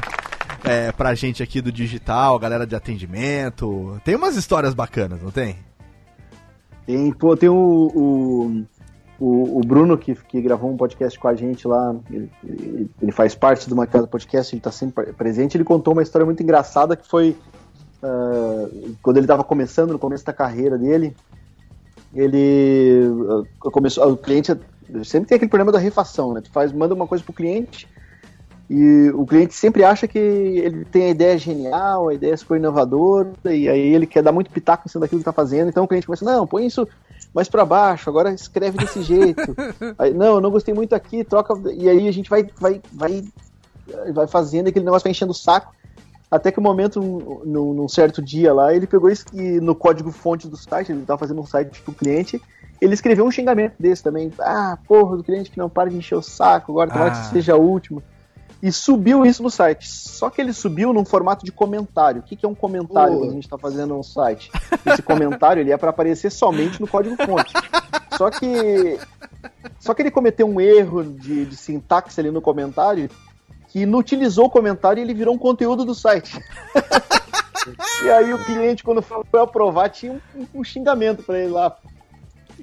É, pra gente aqui do digital, galera de atendimento. Tem umas histórias bacanas, não tem? Tem, pô, tem o, o, o, o Bruno que, que gravou um podcast com a gente lá, ele, ele- ele faz parte do Maquiado Podcast, ele tá sempre presente, ele contou uma história muito engraçada que foi ah, quando ele tava começando, no começo da carreira dele, ele ah, começou, o cliente sempre tem aquele problema da refação, né? Tu faz, manda uma coisa pro cliente e o cliente sempre acha que ele tem a ideia genial, a ideia super inovadora, e aí ele quer dar muito pitaco em cima daquilo que tá fazendo, então o cliente começa, não, põe isso mais para baixo, agora escreve desse jeito. Aí, não, eu não gostei muito aqui, troca. E aí a gente vai, vai, vai, vai fazendo aquele negócio vai enchendo o saco. Até que o momento, num, num certo dia lá, ele pegou isso no código fonte do site, ele estava fazendo um site pro cliente, ele escreveu um xingamento desse também. Ah, porra, do cliente que não para de encher o saco, agora tomara Ah. que seja o último. E subiu isso no site. Só que ele subiu num formato de comentário. O que, que é um comentário quando a gente está fazendo um site? Esse comentário ele é para aparecer somente no código fonte. Só que só que ele cometeu um erro de, de sintaxe ali no comentário que inutilizou o comentário e ele virou um conteúdo do site. e aí o cliente, quando foi aprovar, tinha um, um xingamento pra ele lá.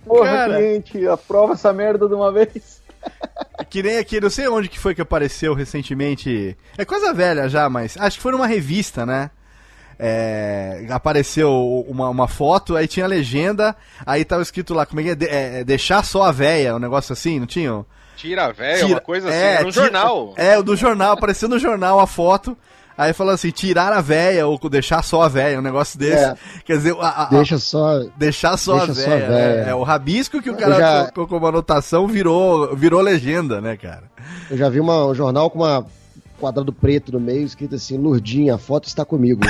Porra, Cara. cliente, aprova essa merda de uma vez. Que nem aqui, não sei onde que foi que apareceu recentemente. É coisa velha já, mas acho que foi numa revista, né? É, apareceu uma, uma foto, aí tinha a legenda, aí tava escrito lá, como é que é? De- é, deixar só a véia, um negócio assim, não tinha? Tira a véia, Tira- uma coisa assim, é, era um tira- jornal. É, do jornal, apareceu no jornal a foto. Aí falou assim, tirar a véia ou deixar só a véia, um negócio desse. É. Quer dizer, a- a- Deixa só. deixar só deixa a só véia. a véia. né? É, o rabisco que o cara já- colocou como anotação virou, virou legenda, né, cara? Eu já vi uma, um jornal com uma quadrado preto no meio, escrito assim, Lurdinha, a foto está comigo.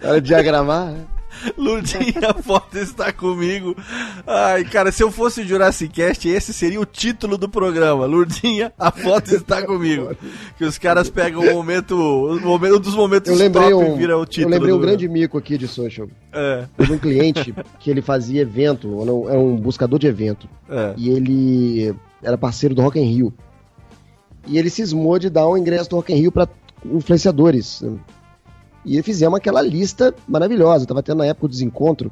Era diagramar, né? Lurdinha, a foto está comigo. Ai, cara, se eu fosse o Jurassic Cast, esse seria o título do programa. Lurdinha, a foto está comigo. Que os caras pegam o momento, o momento um dos momentos Eu lembrei top um, e vira o eu título. lembrei um do- grande mico aqui de social. É, Teve um cliente que ele fazia evento, era um- era um buscador de evento. é. E ele era parceiro do Rock in Rio. E ele cismou de dar um ingresso do Rock in Rio para influenciadores. E fizemos aquela lista maravilhosa. Tava tendo na época o desencontro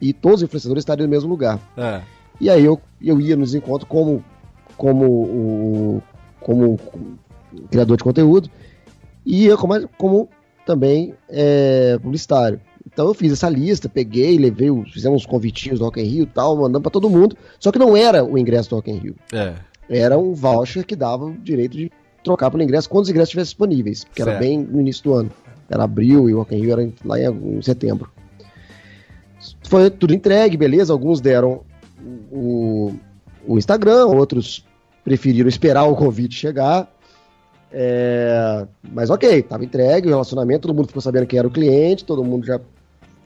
e todos os influenciadores estariam no mesmo lugar. é. E aí eu, eu ia nos encontros como, como o como criador de conteúdo e ia como, como também é, publicitário. Então eu fiz essa lista, peguei, levei, fizemos uns convitinhos do Rock in Rio e tal, mandando pra todo mundo. Só que não era o ingresso do Rock in Rio. É. Era um voucher que dava o direito de trocar pelo ingresso quando os ingressos estivessem disponíveis, porque era Certo. bem no início do ano. Era abril e o Rock in Rio era lá em, em setembro. Foi tudo entregue, beleza. Alguns deram o, o Instagram, outros preferiram esperar o convite chegar. É, mas ok, tava entregue o relacionamento, todo mundo ficou sabendo quem era o cliente, todo mundo já,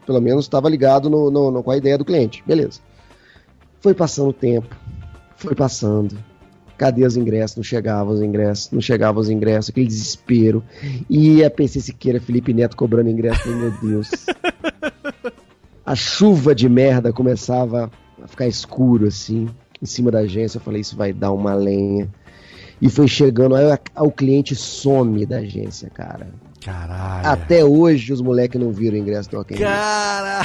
pelo menos, estava ligado no, no- no- com a ideia do cliente. Beleza. Foi passando o tempo, foi passando. Cadê os ingressos? Não chegavam os ingressos, não chegavam os ingressos, aquele desespero. E a PC Siqueira, Felipe Neto cobrando ingresso, falei, meu Deus. A chuva de merda começava a ficar escuro assim, em cima da agência. Eu falei, isso vai dar uma lenha. E foi chegando, aí o cliente some da agência, cara. Caralho. Até hoje os moleques não viram o ingresso do Rock in Rio. Cara.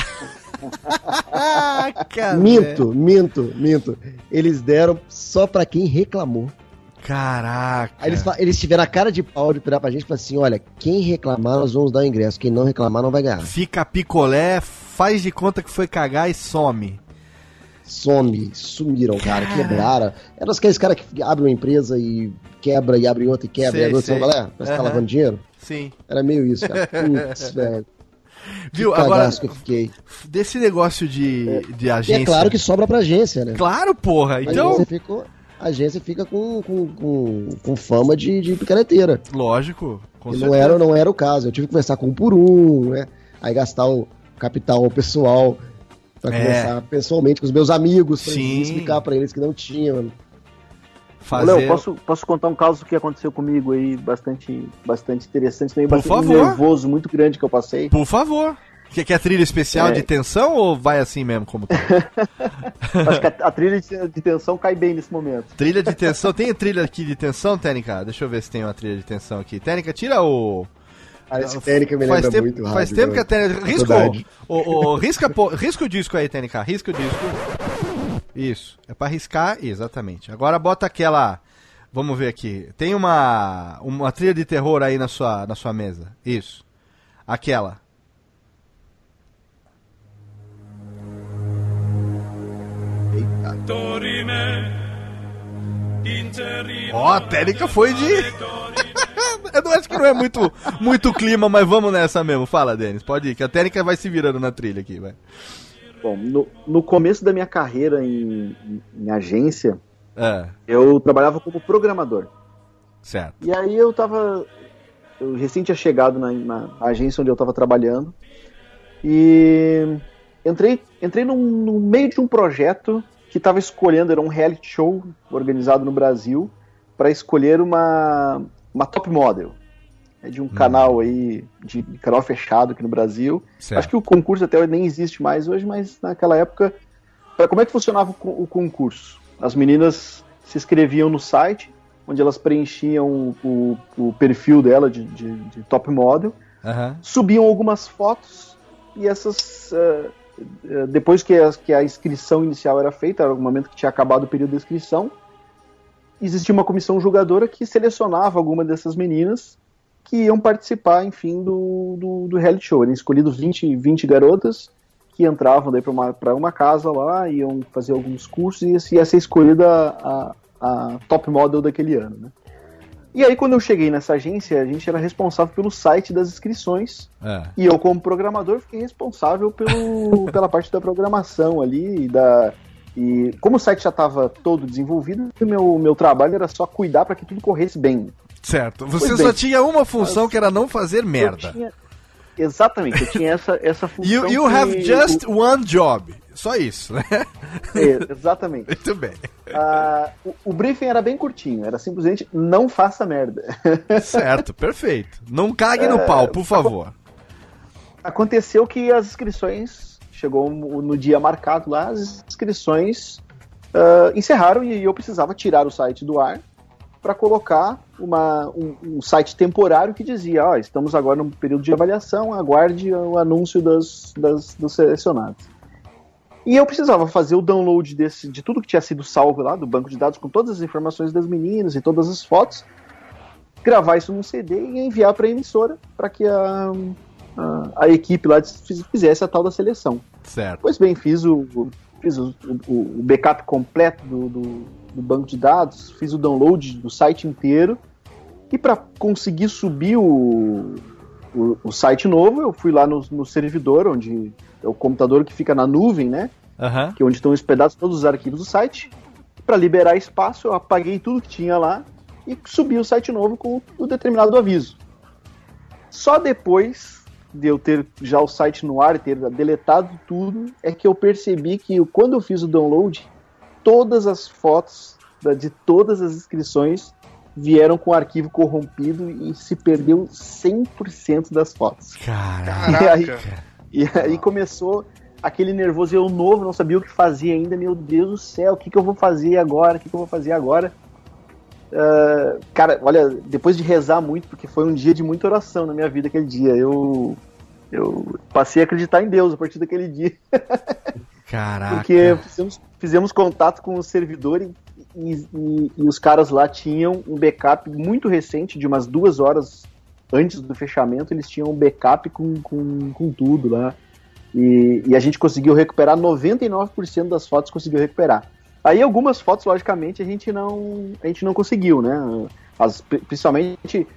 Minto, minto, minto. Eles deram só pra quem reclamou. Caraca. Aí eles, eles tiveram a cara de pau de virar pra gente e falar assim: olha, quem reclamar, nós vamos dar o ingresso. Quem não reclamar, não vai ganhar. Fica picolé, faz de conta que foi cagar e some. some, sumiram, cara, quebraram. Eram aqueles caras que abrem uma empresa e quebra e abre outra e quebra Sei, e abre outra, sei. qual é? Parece que tá lavando dinheiro. Sim. Era meio isso, cara. Putz, velho. Viu? Agora, que eu fiquei. desse negócio de, de E agência. é claro que sobra pra agência, né? Claro, porra. A Então, agência fica, a agência fica com, com, com, com fama de, de picareteira. lógico. Com E não certeza. era, não era o caso. Eu tive que conversar com um por um, né? Aí gastar o capital pessoal pra É. conversar pessoalmente com os meus amigos, pra Sim. explicar pra eles que não tinham. Fazer. Léo, posso, posso contar um caso que aconteceu comigo aí, bastante, bastante interessante, também Por bastante favor. nervoso, muito grande que eu passei. Por favor. Quer, quer trilha especial É. de tensão ou vai assim mesmo como tá? Acho que a, a trilha de, de tensão cai bem nesse momento. trilha de tensão. Tem trilha aqui de tensão, Técnica? Deixa eu ver se tem uma trilha de tensão aqui. Técnica, tira o. A esférica me faz lembra tempo, muito Faz rádio, tempo né? que a Técnica. Risca, Faculdade. o, o, risca, risca o disco aí, Técnica. Risca o disco. Isso. É pra riscar, exatamente. Agora bota aquela. Vamos ver aqui. Tem uma uma trilha de terror aí na sua na sua mesa. Isso. Aquela. Ó, a técnica foi de. Eu acho que não é muito, muito clima, mas vamos nessa mesmo. Fala, Denis, pode ir, que a técnica vai se virando na trilha aqui, vai. Bom, no, no começo da minha carreira em, em- em agência, É, eu trabalhava como programador. certo. E aí eu tava. Eu recém tinha chegado na, na agência onde eu tava trabalhando. E entrei, entrei num, no meio de um projeto que tava escolhendo, era um reality show organizado no Brasil, para escolher uma, uma top model. É de um canal aí, de, de canal fechado aqui no Brasil. certo. Acho que o concurso até nem existe mais hoje, mas naquela época. Pra, como é que funcionava o, o concurso? As meninas se inscreviam no site, onde elas preenchiam o, o- o perfil dela de, de- de top model, Aham. subiam algumas fotos e essas. eh, depois que a, que a inscrição inicial era feita, era o momento que tinha acabado o período de inscrição, existia uma comissão julgadora que selecionava alguma dessas meninas que iam participar, enfim, do, do, do reality show. Eram escolhidos 20, 20 garotas que entravam daí para uma, pra uma casa lá, iam fazer alguns cursos e ia ser escolhida a, a top model daquele ano, né? E aí, quando eu cheguei nessa agência, a gente era responsável pelo site das inscrições. É. E eu, como programador, fiquei responsável pelo, pela parte da programação ali. E, da, e como o site já estava todo desenvolvido, o meu, meu trabalho era só cuidar para que tudo corresse bem. Certo. Você só tinha uma função que era não fazer merda. Tinha- exatamente, eu tinha essa, essa função. You, you have just o- one job. Só isso, né? é, exatamente. Muito bem. Ah, o, o briefing era bem curtinho, era simplesmente não faça merda. Certo, perfeito. Não cague no pau, por favor. Aconteceu que as inscrições, chegou no dia marcado lá, as inscrições ah, encerraram e eu precisava tirar o site do ar para colocar uma, um, um site temporário que dizia: ó, estamos agora num período de avaliação, aguarde o anúncio das, das, dos selecionados. E eu precisava fazer o download desse, de tudo que tinha sido salvo lá do banco de dados com todas as informações das meninas e todas as fotos, gravar isso num CD e enviar para a emissora para que a, a, a equipe lá fiz- fizesse a tal da seleção. Certo. Pois bem, fiz o, o- fiz o, o- o backup completo do, do- do banco de dados, fiz o download do site inteiro e para conseguir subir o, o, o site novo, eu fui lá no, no servidor, onde é o computador que fica na nuvem, né? Aham. que é onde estão hospedados todos os arquivos do site. Para liberar espaço, eu apaguei tudo que tinha lá e subi o site novo com o determinado aviso. Só depois de eu ter já o site no ar e ter deletado tudo, é que eu percebi que quando eu fiz o download, todas as fotos da- de todas as inscrições vieram com o arquivo corrompido e se perdeu 100% das fotos. Caraca. E aí, e aí começou aquele nervoso, eu novo, não sabia o que fazia ainda, meu Deus do céu, o que, que eu vou fazer agora? O que, que eu vou fazer agora? Ah, cara, olha, depois de rezar muito, porque foi um dia de muita oração na minha vida aquele dia, eu, eu passei a acreditar em Deus a partir daquele dia, Caraca. porque fizemos, fizemos contato com o servidor e, e- e- e os caras lá tinham um backup muito recente, de umas duas horas antes do fechamento, eles tinham um backup com, com, com tudo lá. E, e a gente conseguiu recuperar 99% das fotos, conseguiu recuperar. Aí algumas fotos, logicamente, a gente não, a gente não conseguiu, né? As, principalmente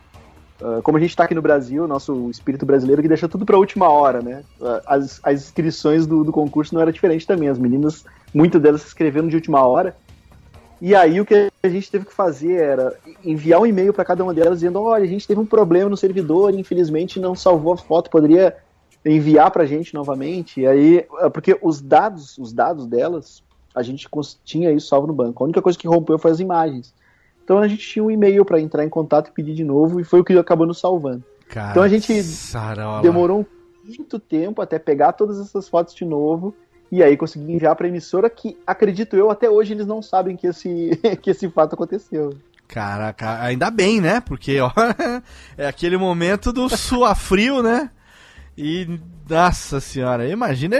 Uh, como a gente está aqui no Brasil, nosso espírito brasileiro que deixa tudo para a última hora, né? Uh, as, as inscrições do, do, concurso não era diferente também. As meninas, muitas delas se inscreveram de última hora. E aí o que a gente teve que fazer era enviar um e-mail para cada uma delas dizendo: olha, a gente teve um problema no servidor, infelizmente não salvou a foto, poderia enviar para a gente novamente. E aí, ah, porque os dados, os dados delas, a gente tinha isso salvo no banco. A única coisa que rompeu foi as imagens. Então a gente tinha um e-mail para entrar em contato e pedir de novo, e foi o que acabou nos salvando. Cara, então a gente sarola. demorou muito tempo até pegar todas essas fotos de novo e aí consegui enviar para emissora que, acredito eu, até hoje eles não sabem que esse, que esse fato aconteceu. Caraca, ainda bem, né? Porque ó, é aquele momento do suar frio, né? E, nossa senhora, imagina,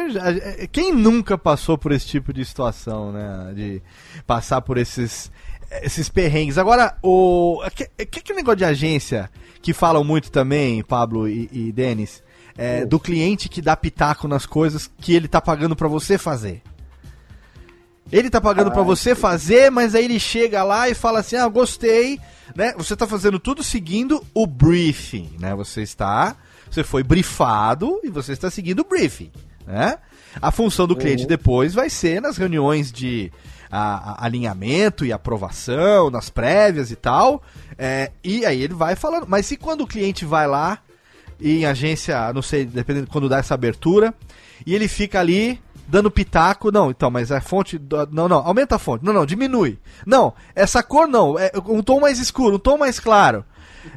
quem nunca passou por esse tipo de situação, né? De passar por esses esses perrengues. Agora, o. Que, que, que negócio de agência que falam muito também, Pablo e, e Denis, é, do cliente que dá pitaco nas coisas que ele tá pagando para você fazer. Ele tá pagando ah, para você fazer, mas aí ele chega lá e fala assim: "Ah, gostei", né? Você tá fazendo tudo seguindo o briefing, né? Você está, você foi briefado e você está seguindo o briefing, né? A função do cliente uhum. depois vai ser nas reuniões de a, a alinhamento e aprovação, nas prévias e tal. É, e aí ele vai falando. Mas e quando o cliente vai lá em agência, não sei, dependendo quando dá essa abertura, e ele fica ali dando pitaco, não, então, mas a fonte, não, não, aumenta a fonte, não, não, diminui, não, essa cor não, é um tom mais escuro, um tom mais claro,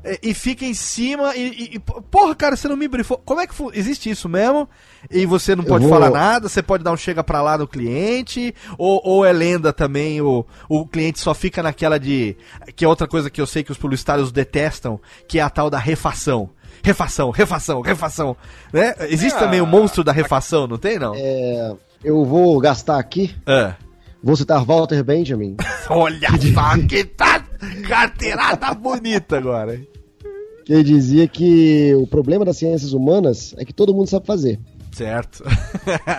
é, e fica em cima e, e, Porra, cara, você não me brifou. Como é que existe isso mesmo? E você não pode vou... falar nada, você pode dar um chega pra lá no cliente, ou, ou é lenda também, o, o cliente só fica naquela de. Que é outra coisa que eu sei que os publicitários detestam, que é a tal da refação. Refação, refação, refação. Né? Existe é, também o monstro da refação, não tem, não? É. Eu vou gastar aqui. É. Vou citar Walter Benjamin. Olha só que tá carteirada bonita agora. Que ele dizia que o problema das ciências humanas é que todo mundo sabe fazer. Certo.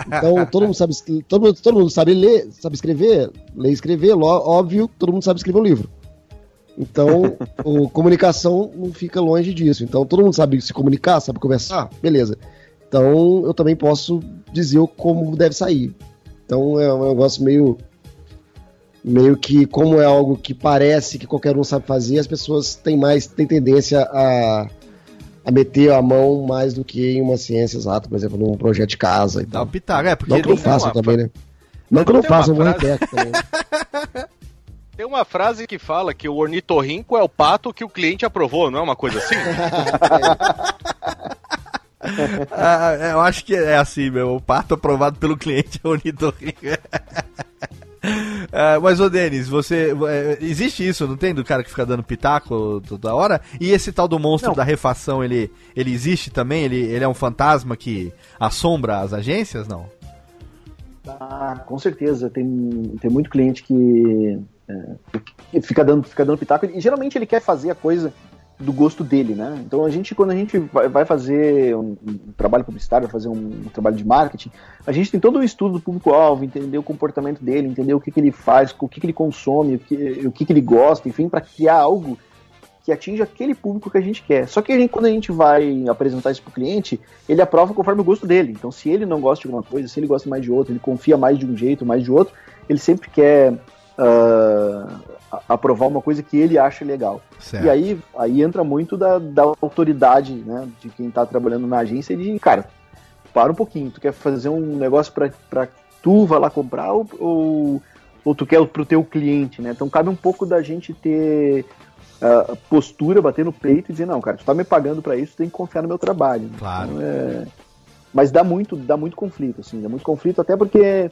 Então todo mundo sabe todo mundo, todo mundo sabe ler, sabe escrever, ler e escrever, óbvio, todo mundo sabe escrever um livro. Então, a comunicação não fica longe disso. Então, todo mundo sabe se comunicar, sabe conversar, beleza. Então, eu também posso dizer como deve sair. Então, é um negócio meio meio que como é algo que parece que qualquer um sabe fazer, as pessoas têm mais têm tendência a, a meter a mão mais do que em uma ciência exata, por exemplo, num projeto de casa e Dá tal. Pitaco, é, porque não que não façam também, né? Não que não façam, um frase... também. Tem uma frase que fala que o ornitorrinco é o pato que o cliente aprovou, não é uma coisa assim? ah, eu acho que é assim, meu. O pato aprovado pelo cliente é o ornitorrinco. É, mas, ô Denis, você. É, existe isso, não tem? Do cara que fica dando pitaco toda hora? E esse tal do monstro não. da refação, ele, ele existe também? Ele, ele é um fantasma que assombra as agências? Não? Ah, com certeza. Tem, tem muito cliente que, é, fica, dando, fica dando pitaco. E geralmente ele quer fazer a coisa do gosto dele, né? Então a gente, quando a gente vai fazer um, um trabalho publicitário, fazer um, um, trabalho de marketing, a gente tem todo um estudo do público-alvo, entender o comportamento dele, entender o que, que ele faz, o que, que ele consome, o que, o que, que ele gosta, enfim, para criar algo que atinja aquele público que a gente quer. Só que a gente, quando a gente vai apresentar isso para o cliente, ele aprova conforme o gosto dele. Então, se ele não gosta de alguma coisa, se ele gosta mais de outra, ele confia mais de um jeito, mais de outro, ele sempre quer uh, aprovar uma coisa que ele acha legal. Certo. E aí, aí entra muito da, da autoridade, né, de quem está trabalhando na agência de, cara, para um pouquinho, tu quer fazer um negócio para tu vai lá comprar ou, ou, ou tu quer pro teu cliente, né? Então cabe um pouco da gente ter uh, postura, bater no peito e dizer, não, cara, tu tá me pagando para isso, tu tem que confiar no meu trabalho. Claro. Então, é... Mas dá muito, dá muito conflito, assim, dá muito conflito, até porque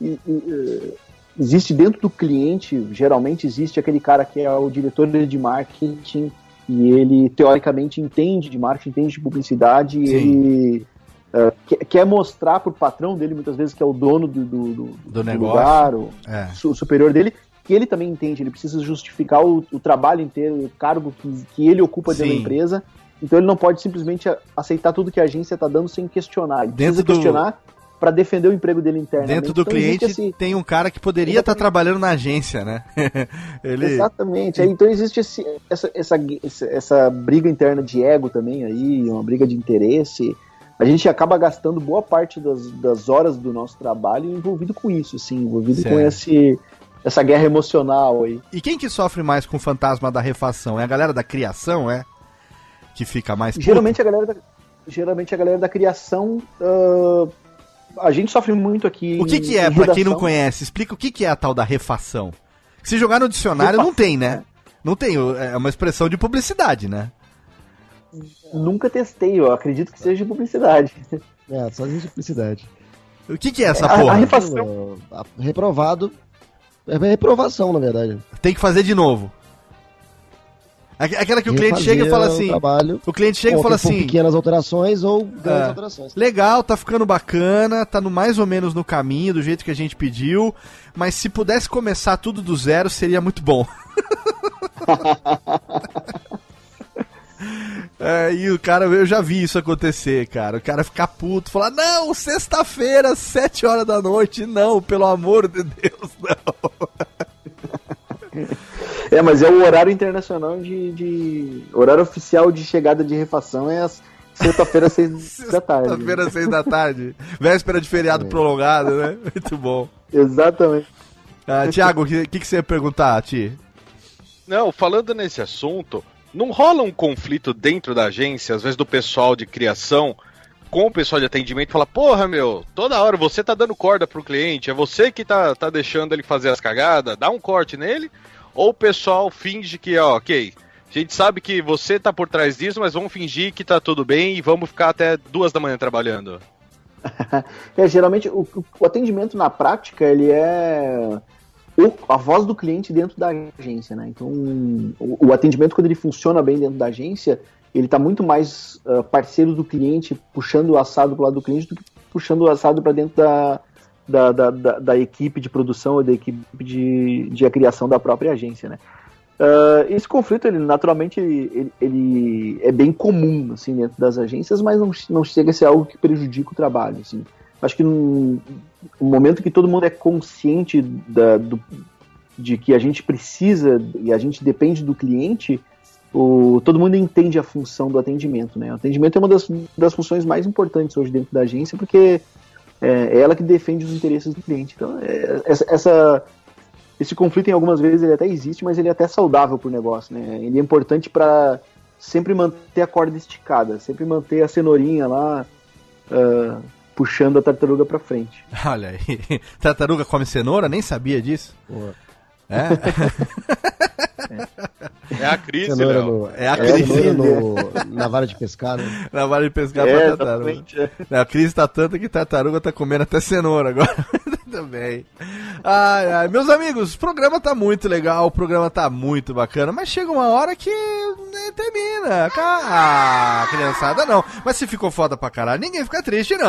e, e, existe dentro do cliente, geralmente existe aquele cara que é o diretor de marketing e ele teoricamente entende de marketing, entende de publicidade, e ele uh, quer, mostrar para o patrão dele muitas vezes que é o dono do, do, do, do, do lugar, o, é. o superior dele, que ele também entende, ele precisa justificar o, o trabalho inteiro, o cargo que, que ele ocupa dentro da empresa. Então ele não pode simplesmente aceitar tudo que a agência está dando sem questionar. Ele Dentro precisa questionar para defender o emprego dele internamente. Dentro do Então, cliente esse- tem um cara que poderia estar Exatamente. trabalhando na agência, né? Ele. Exatamente. Aí, então existe esse- essa, essa, essa, briga interna de ego também aí, uma briga de interesse. A gente acaba gastando boa parte das, das horas do nosso trabalho envolvido com isso, assim, envolvido com Certo. esse, essa guerra emocional aí. E quem que sofre mais com o fantasma da refação? É a galera da criação, é? Que fica mais. puta? Geralmente a galera da, geralmente a galera da criação. ah, a gente sofre muito aqui. O que, que é, pra quem não conhece? Explica o que, que é a tal da refação. Se jogar no dicionário, não tem, né? Não tem, é uma expressão de publicidade, né? Nunca testei, eu acredito que seja de publicidade. É, só de simplicidade. O que, que é essa A- a porra? refação- Ah, Reprovado. É reprovação, na verdade. Tem que fazer de novo. Aque- Aquela que o cliente chega e fala assim. Trabalho, O cliente chega e fala assim: pequenas alterações ou grandes É. alterações. legal, tá ficando bacana, tá no mais ou menos no caminho, do jeito que a gente pediu, mas se pudesse começar tudo do zero, seria muito bom. É, e o cara, eu já vi isso acontecer, cara. O cara ficar puto, falar, não, sexta-feira, sete horas da noite, não, pelo amor de Deus, não. É, mas é o horário internacional de. de- horário oficial de chegada de refação é as sexta-feira, seis da tarde. Sexta-feira, seis da tarde. Véspera de feriado prolongado, né? Muito bom. Exatamente. Ah, Tiago, o que, que, que você ia perguntar, Ti? Não, falando nesse assunto, não rola um conflito dentro da agência, às vezes do pessoal de criação com o pessoal de atendimento, fala, porra, meu, toda hora você tá dando corda pro cliente, é você que tá, tá deixando ele fazer as cagadas, dá um corte nele, ou o pessoal finge que, ó, ok, a gente sabe que você tá por trás disso, mas vamos fingir que tá tudo bem e vamos ficar até duas da manhã trabalhando. É, geralmente o, o atendimento na prática ele é o- a voz do cliente dentro da agência, né? Então o, o atendimento quando ele funciona bem dentro da agência, ele está muito mais ah, parceiro do cliente, puxando o assado para lado do cliente do que puxando o assado para dentro da, da, da, da- da equipe de produção ou da equipe de, de criação da própria agência, né? Ah, esse conflito, ele naturalmente, ele, ele- é bem comum, assim, dentro das agências, mas não, não chega a ser algo que prejudica o trabalho, assim. Acho que no momento que todo mundo é consciente da, do- de que a gente precisa e a gente depende do cliente, o, todo mundo entende a função do atendimento, né? O atendimento é uma das, das funções mais importantes hoje dentro da agência, porque é, é ela que defende os interesses do cliente. Então, é, essa, essa- esse conflito, em algumas vezes, ele até existe, mas ele é até saudável para o negócio, né? Ele é importante para sempre manter a corda esticada, sempre manter a cenourinha lá ah, puxando a tartaruga para frente. Olha aí. Tartaruga come cenoura? Nem sabia disso. É? É a crise, cenoura no, É a cenoura crise. no- na vara de pescar, né? Na vara de pescar É, pra tartaruga. exatamente, é. É, A crise tá tanta que tartaruga tá comendo até cenoura agora. Também. Ai, ai, meus amigos, o programa tá muito legal, o programa tá muito bacana, mas chega uma hora que né, termina. Ah, criançada não. Mas se ficou foda pra caralho, ninguém fica triste, não.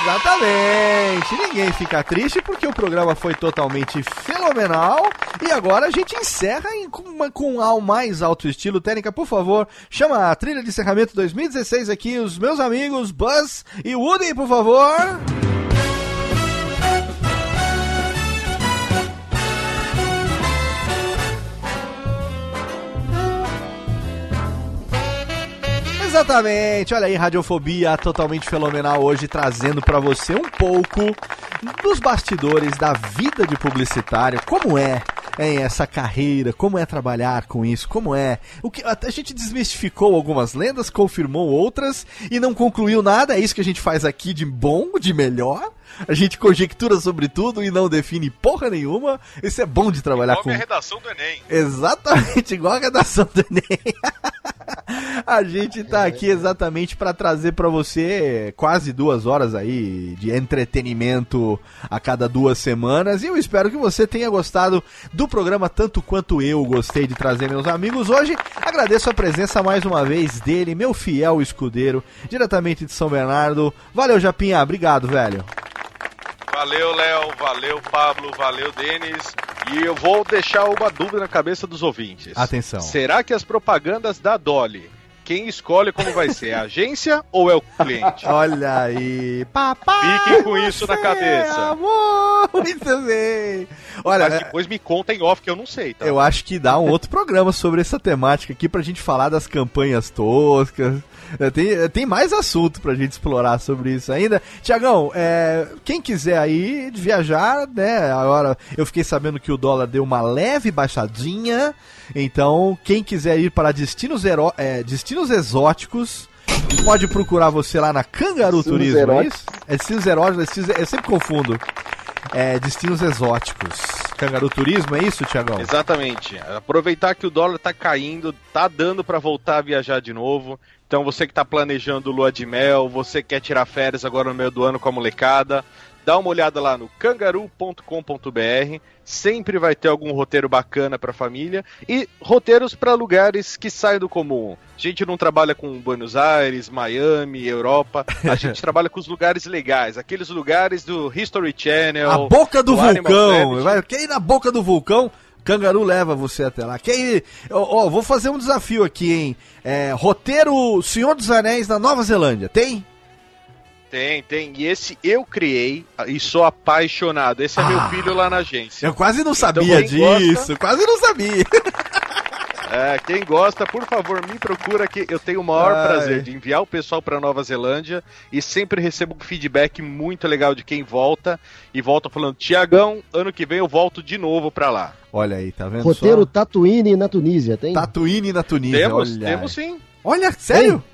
Exatamente, ninguém fica triste porque o programa foi totalmente fenomenal e agora a gente encerra em, com, uma, com ao mais alto estilo. Técnica, por favor, chama a trilha de encerramento 2016 aqui, os meus amigos Buzz e Woody, por favor. Exatamente, olha aí, Radiofobia totalmente fenomenal hoje, trazendo pra você um pouco dos bastidores da vida de publicitário, como é hein, essa carreira, como é trabalhar com isso, como é. O que a gente desmistificou algumas lendas, confirmou outras e não concluiu nada. É isso que a gente faz aqui de bom, de melhor. A gente conjectura sobre tudo e não define porra nenhuma. Isso é bom de trabalhar Igual com. minha redação do Enem. Exatamente, igual a redação do Enem. A gente tá aqui exatamente para trazer para você quase duas horas aí de entretenimento a cada duas semanas. E eu espero que você tenha gostado do programa tanto quanto eu gostei de trazer meus amigos hoje. Agradeço a presença mais uma vez dele, meu fiel escudeiro, diretamente de São Bernardo. Valeu, Japinha. Obrigado, velho. Valeu, Léo. Valeu, Pablo. Valeu, Denis. E eu vou deixar uma dúvida na cabeça dos ouvintes. Atenção. Será que as propagandas da Dolly, quem escolhe como vai ser? A agência ou é o cliente? Olha aí. Papai. Fiquem com isso na cabeça. é Amor, muito bem. Olha, Mas depois me conta em off que eu não sei, tá? eu acho que dá um outro programa sobre essa temática aqui pra gente falar das campanhas toscas. É, Tem, é, tem mais assunto pra gente explorar sobre isso ainda. Tiagão, é, quem quiser aí viajar, né? Agora eu fiquei sabendo que o dólar deu uma leve baixadinha. Então, quem quiser ir para destinos, ero- é, destinos exóticos, pode procurar você lá na Cangaru Destinos Turismo, é isso? É destinos eróticos, destinos, eu sempre confundo. É, destinos exóticos. Cangaru Turismo, é isso, Tiagão? Exatamente. Aproveitar que o dólar tá caindo, tá dando pra voltar a viajar de novo. Então você que tá planejando lua de mel, você que quer tirar férias agora no meio do ano com a molecada, dá uma olhada lá no cangaru.com.br. Sempre vai ter algum roteiro bacana pra família e roteiros pra lugares que saem do comum. A gente não trabalha com Buenos Aires, Miami, Europa. A gente trabalha com os lugares legais, aqueles lugares do History Channel. A boca do do vulcão. Vai, quer ir na boca do vulcão? Cangaru leva você até lá. Ó, ó, vou fazer um desafio aqui, hein? É, roteiro Senhor dos Anéis na Nova Zelândia. Tem? Tem, tem. E esse eu criei e sou apaixonado. Esse é Ah. meu filho lá na agência. Eu quase não sabia quem gosta- disso. Quase não sabia. É, quem gosta, por favor, me procura que eu tenho o maior Ai. prazer de enviar o pessoal para Nova Zelândia e sempre recebo um feedback muito legal de quem volta e volta falando: Tiagão, ano que vem eu volto de novo para lá. Olha aí, tá vendo Roteiro só? Tatooine na Tunísia, tem? Tatooine na Tunísia. Temos, olha. temos sim. Olha, sério?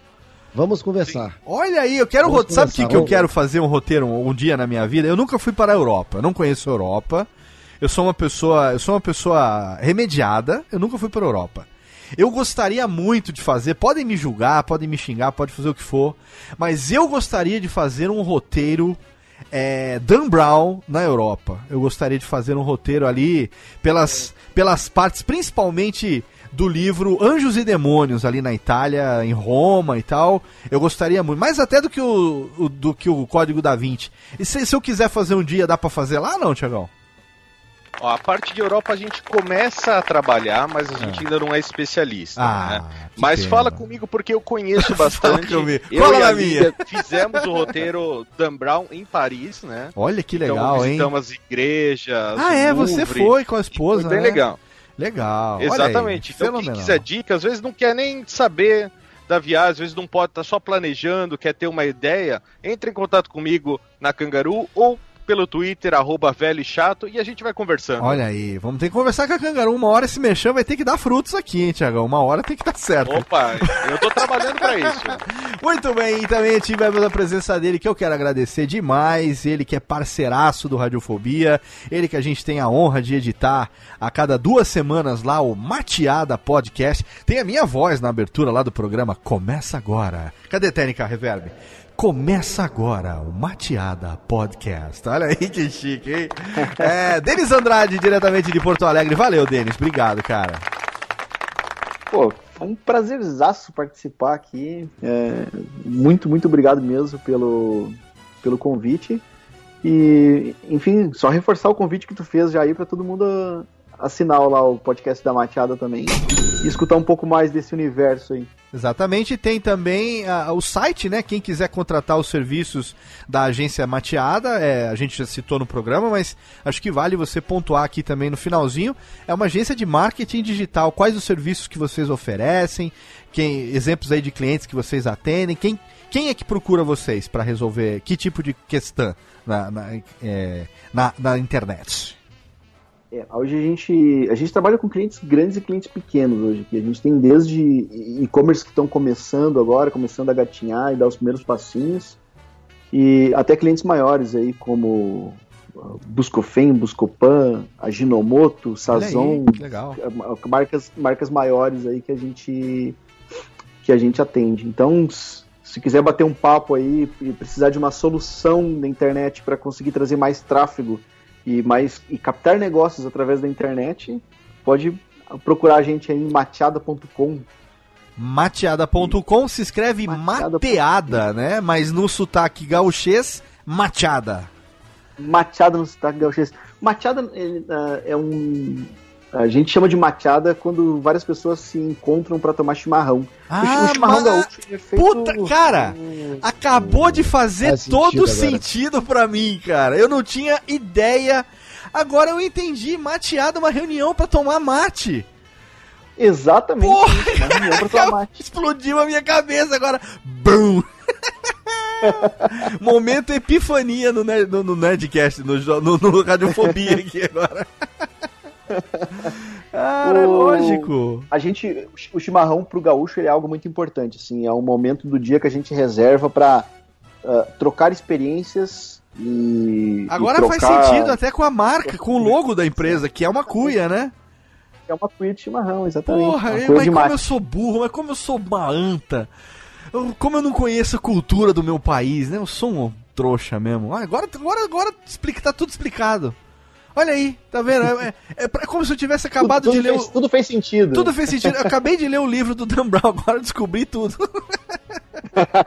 Vamos conversar. Olha aí, eu quero. Vamos Sabe o que, que eu quero fazer um roteiro um, um dia na minha vida? Eu nunca fui para a Europa, eu não conheço a Europa. Eu sou uma pessoa, eu sou uma pessoa remediada, eu nunca fui para a Europa. Eu gostaria muito de fazer, podem me julgar, podem me xingar, pode fazer o que for, mas eu gostaria de fazer um roteiro é, Dan Brown na Europa. Eu gostaria de fazer um roteiro ali pelas, pelas partes, principalmente do livro Anjos e Demônios ali na Itália, em Roma e tal. Eu gostaria muito, mais até do que o, o- do que o Código da Vinci. E se, se eu quiser fazer um dia, dá pra fazer lá não, Tiagão? Ó, a parte de Europa a gente começa a trabalhar, mas a gente ainda não é especialista. Ah, né? Mas pena. fala comigo porque eu conheço bastante. eu Cola e na a Lívia minha. fizemos o roteiro Dan Brown em Paris, né? Olha que então legal, hein? visitamos as igrejas. Ah, é, você Louvre. foi com a esposa, Foi bem né? legal. Legal. olha aí, Exatamente. então, quem fenomenal. quiser dica, às vezes não quer nem saber da viagem, às vezes não pode estar só planejando, quer ter uma ideia, entre em contato comigo na Cangaru ou pelo Twitter, arroba velho e chato, e a gente vai conversando. Olha aí, vamos ter que conversar com a Cangaru. Uma hora esse mexão vai ter que dar frutos aqui, hein, Tiagão? Uma hora tem que dar certo. Opa, eu tô trabalhando pra isso. Muito bem, e também tivemos a presença dele, que eu quero agradecer demais. Ele que é parceiraço do Radiofobia, ele que a gente tem a honra de editar a cada duas semanas lá o Mateada Podcast. Tem a minha voz na abertura lá do programa Começa Agora. Cadê Técnica Reverb? Começa agora o Mateada Podcast. Olha aí que chique, hein? É, Denis Andrade, diretamente de Porto Alegre. Valeu, Denis. Obrigado, cara. Pô, foi um prazerzaço participar aqui. É, muito, muito obrigado mesmo pelo, pelo convite. E, enfim, só reforçar o convite que tu fez já aí pra todo mundo assinar lá o podcast da Mateada também e escutar um pouco mais desse universo aí. Exatamente, tem também ah, o site, né? Quem quiser contratar os serviços da agência Mateada, é, a gente já citou no programa, mas acho que vale você pontuar aqui também no finalzinho. É uma agência de marketing digital. Quais os serviços que vocês oferecem? Quem, exemplos aí de clientes que vocês atendem? Quem, quem é que procura vocês para resolver que tipo de questão na, na, é, na, na internet? É, hoje a gente, a gente trabalha com clientes grandes e clientes pequenos hoje. Aqui. A gente tem desde e-commerce que estão começando agora, começando a gatinhar e dar os primeiros passinhos, e até clientes maiores aí, como uh, Buscofen, Buscopan, a Ginomoto, Olha Sazon, aí, que legal. uh, marcas, marcas maiores aí que a gente que a gente atende. Então, se quiser bater um papo aí e precisar de uma solução na internet para conseguir trazer mais tráfego e mais e captar negócios através da internet, pode procurar a gente aí em mateada.com. Mateada.com se escreve Mateada. mateada, né? Mas no sotaque gauchês, mateada. Mateada no sotaque gauchês. Ele, ah, é um. A gente chama de machada quando várias pessoas se encontram pra tomar chimarrão. Ah, o chimarrão mas- gaúcho é feito. Puta, cara! Acabou de fazer Faz sentido todo agora. sentido pra mim, cara. Eu não tinha ideia. Agora eu entendi. Mateado é uma reunião pra tomar mate. Exatamente. Porra! isso, uma reunião pra tomar mate. Explodiu a minha cabeça agora. Bum! Momento epifania no, no, no Nerdcast, no, no, no Radiofobia aqui agora. Cara, O- lógico. A gente, o chimarrão pro gaúcho é algo muito importante, assim, é um momento do dia que a gente reserva pra ah, trocar experiências e Agora e faz trocar- sentido até com a marca, com o logo da empresa, que é uma cuia, né? É uma cuia de chimarrão, exatamente. Porra, mas como mate. eu sou burro, mas como eu sou uma anta. Eu- como eu não conheço a cultura do meu país, né? Eu sou um trouxa mesmo. Agora, agora, agora explica, tá tudo explicado. Olha aí, tá vendo? É, é- é como se eu tivesse acabado tudo, de tudo ler fez, o... tudo fez sentido. Tudo fez sentido. Eu acabei de ler o livro do Dan Brown, agora eu descobri tudo.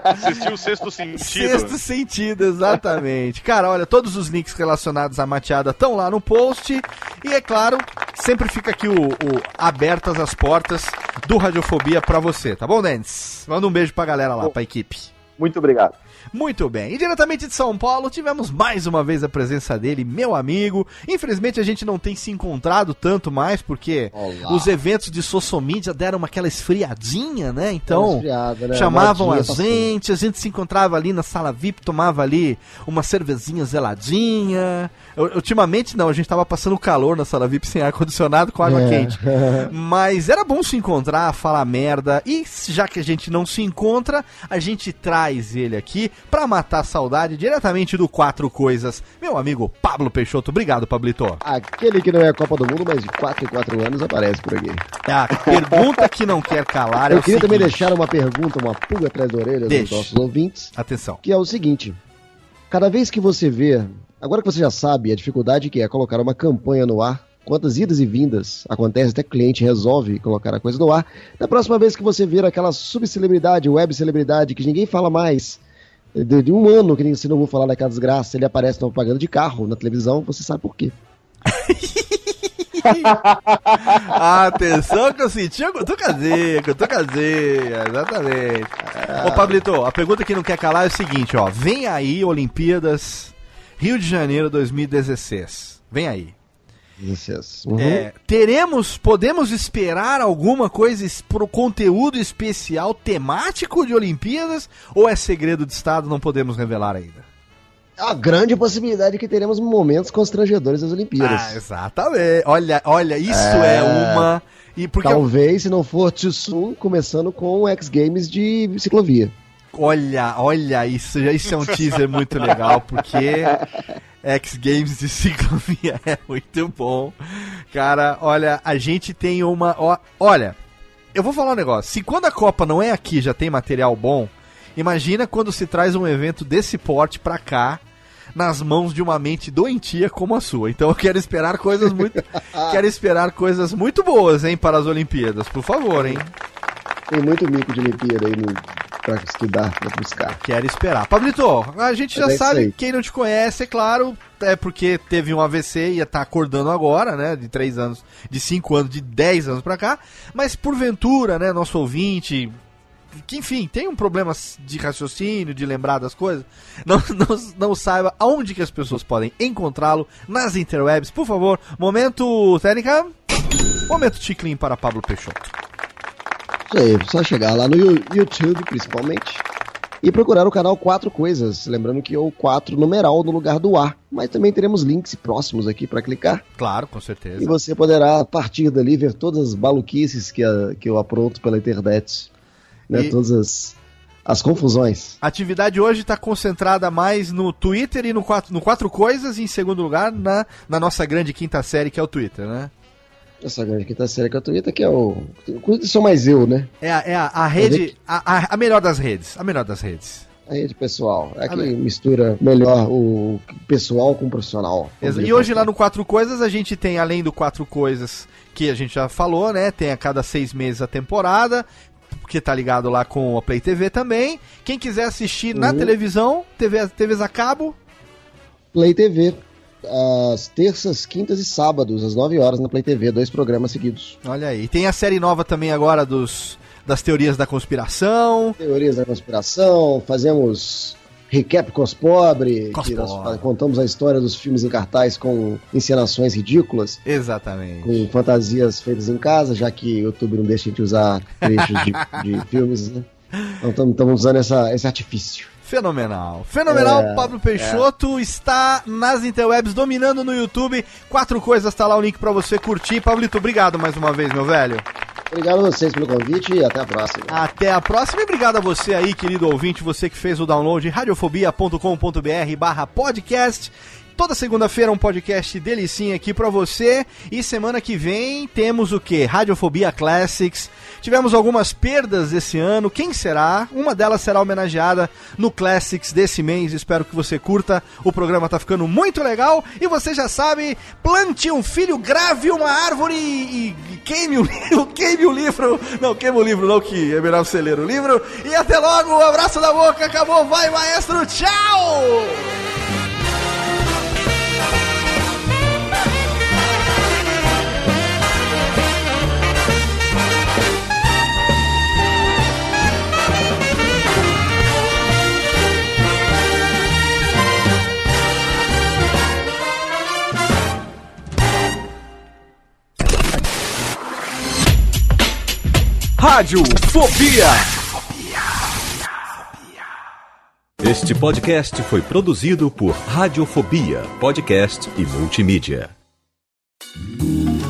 Assistiu o sexto sentido. Sexto sentido, exatamente. Cara, olha, todos os links relacionados à mateada estão lá no post. E é claro, sempre fica aqui o, o abertas as portas do Radiofobia pra você, tá bom, Dentes? Manda um beijo pra galera lá, pra equipe. Muito obrigado. Muito bem. E diretamente de São Paulo, tivemos mais uma vez a presença dele, meu amigo. Infelizmente a gente não tem se encontrado tanto mais, porque Olá. os eventos de Sossomídia deram aquela esfriadinha, né? Então. Esfriada, né? Chamavam a gente, a gente se encontrava ali na sala VIP, tomava ali uma cervezinha geladinha. Eu- ultimamente não, a gente tava passando calor na sala VIP sem ar-condicionado com água É. quente. Mas era bom se encontrar, falar merda. E já que a gente não se encontra, a gente traz ele aqui pra matar a saudade diretamente do Quatro Coisas. Meu amigo Pablo Peixoto, obrigado, Pablito. Aquele que não é a Copa do Mundo, mas de 4 em 4 anos aparece por aqui. A pergunta que não quer calar é Eu o queria também deixar uma pergunta, uma pulga atrás da orelha Deixa. dos nossos ouvintes, Atenção. que é o seguinte: cada vez que você vê, agora que você já sabe a dificuldade que é colocar uma campanha no ar, quantas idas e vindas acontece até cliente resolve colocar a coisa no ar, na próxima vez que você ver aquela subcelebridade, web celebridade que ninguém fala mais, de, de um ano que nem você não ouviu falar daquela desgraça, ele aparece na propaganda de carro na televisão, você sabe por quê. Atenção que eu senti a cutucazinha, cutucazinha, exatamente. Ô Pablito, a pergunta que não quer calar é o seguinte, ó. Vem aí Olimpíadas Rio de Janeiro 2016. Vem aí. Uhum. É, teremos, podemos esperar alguma coisa pro conteúdo especial temático de Olimpíadas ou é segredo de Estado, não podemos revelar ainda? A grande possibilidade que teremos momentos constrangedores das Olimpíadas. Ah, exatamente. Olha, olha, isso é, É. uma e porque Talvez, se não for soon, começando com o X Games de ciclovia. Olha, olha isso, já- isso é um teaser muito legal, porque X Games de ciclovia é muito bom. Cara, olha, a gente tem uma. ó, olha, eu vou falar um negócio. Se quando a Copa não é aqui já tem material bom, imagina quando se traz um evento desse porte pra cá. Nas mãos de uma mente doentia como a sua. Então eu quero esperar coisas muito. quero esperar coisas muito boas, hein, para as Olimpíadas, por favor, hein? Tem muito mico de Olimpíada aí no, pra estudar, pra buscar. Quero esperar. Pablito, a gente já é sabe, quem não te conhece, é claro, é porque teve um AVC e ia estar acordando agora, né? De 3 anos, de 5 anos, de 10 anos pra cá. Mas porventura, né, nosso ouvinte, que enfim, tem um problema de raciocínio, de lembrar das coisas, não, não, não saiba aonde que as pessoas podem encontrá-lo nas interwebs. Por favor, momento técnica, momento ticlin para Pablo Peixoto. Isso aí, só chegar lá no YouTube, principalmente, e procurar o canal Quatro Coisas. Lembrando que é o 4 numeral no lugar do A. Mas também teremos links próximos aqui para clicar. Claro, com certeza. E você poderá, a partir dali, ver todas as maluquices que, a- que eu apronto pela internet. Né, E- Todas as, as confusões. A atividade hoje está concentrada mais no Twitter e no quatro, no quatro Coisas, e em segundo lugar na, na nossa grande quinta série, que é o Twitter, né? Essa grande quinta série que eu Twitter, que é o. Sou mais eu, né? É a, é a, a rede, a, a, a melhor das redes, a melhor das redes. A rede pessoal. É que mistura melhor o pessoal com o profissional. E hoje lá no Quatro Coisas a gente tem, além do Quatro Coisas que a gente já falou, né? Tem a cada seis meses a temporada, que tá ligado lá com a Play TV também. Quem quiser assistir na Uhum. televisão, TV, TVs a cabo, Play TV. Às terças, quintas e sábados, às 9 horas na Play TV, dois programas seguidos. Olha aí. Tem a série nova também agora dos das teorias da conspiração. Teorias da conspiração, fazemos recap Cospobre, Cospobre. que nós contamos a história dos filmes em cartaz com encenações ridículas, Exatamente. com fantasias feitas em casa, já que o YouTube não deixa a gente usar trechos de, de filmes, né? Então estamos usando essa, esse artifício. Fenomenal. Fenomenal, É, Pablo Peixoto está nas interwebs, dominando no YouTube. Quatro coisas, tá lá o link pra você curtir. Pablito, obrigado mais uma vez, meu velho. Obrigado a vocês pelo convite e até a próxima. Até a próxima e obrigado a você aí, querido ouvinte, você que fez o download radiofobia.com.br barra podcast. Toda segunda-feira um podcast delicinha aqui pra você. E semana que vem temos o que? Radiofobia Classics. Tivemos algumas perdas esse ano. Quem será? Uma delas será homenageada no Classics desse mês. Espero que você curta. O programa tá ficando muito legal. E você já sabe, plante um filho, grave uma árvore e, queime, o, li- queime o livro. Não, queime o livro não, que é melhor você ler o livro. E até logo, um abraço da boca. Acabou, vai maestro, tchau! Rádio Fobia. Este podcast foi produzido por Radiofobia, podcast e multimídia.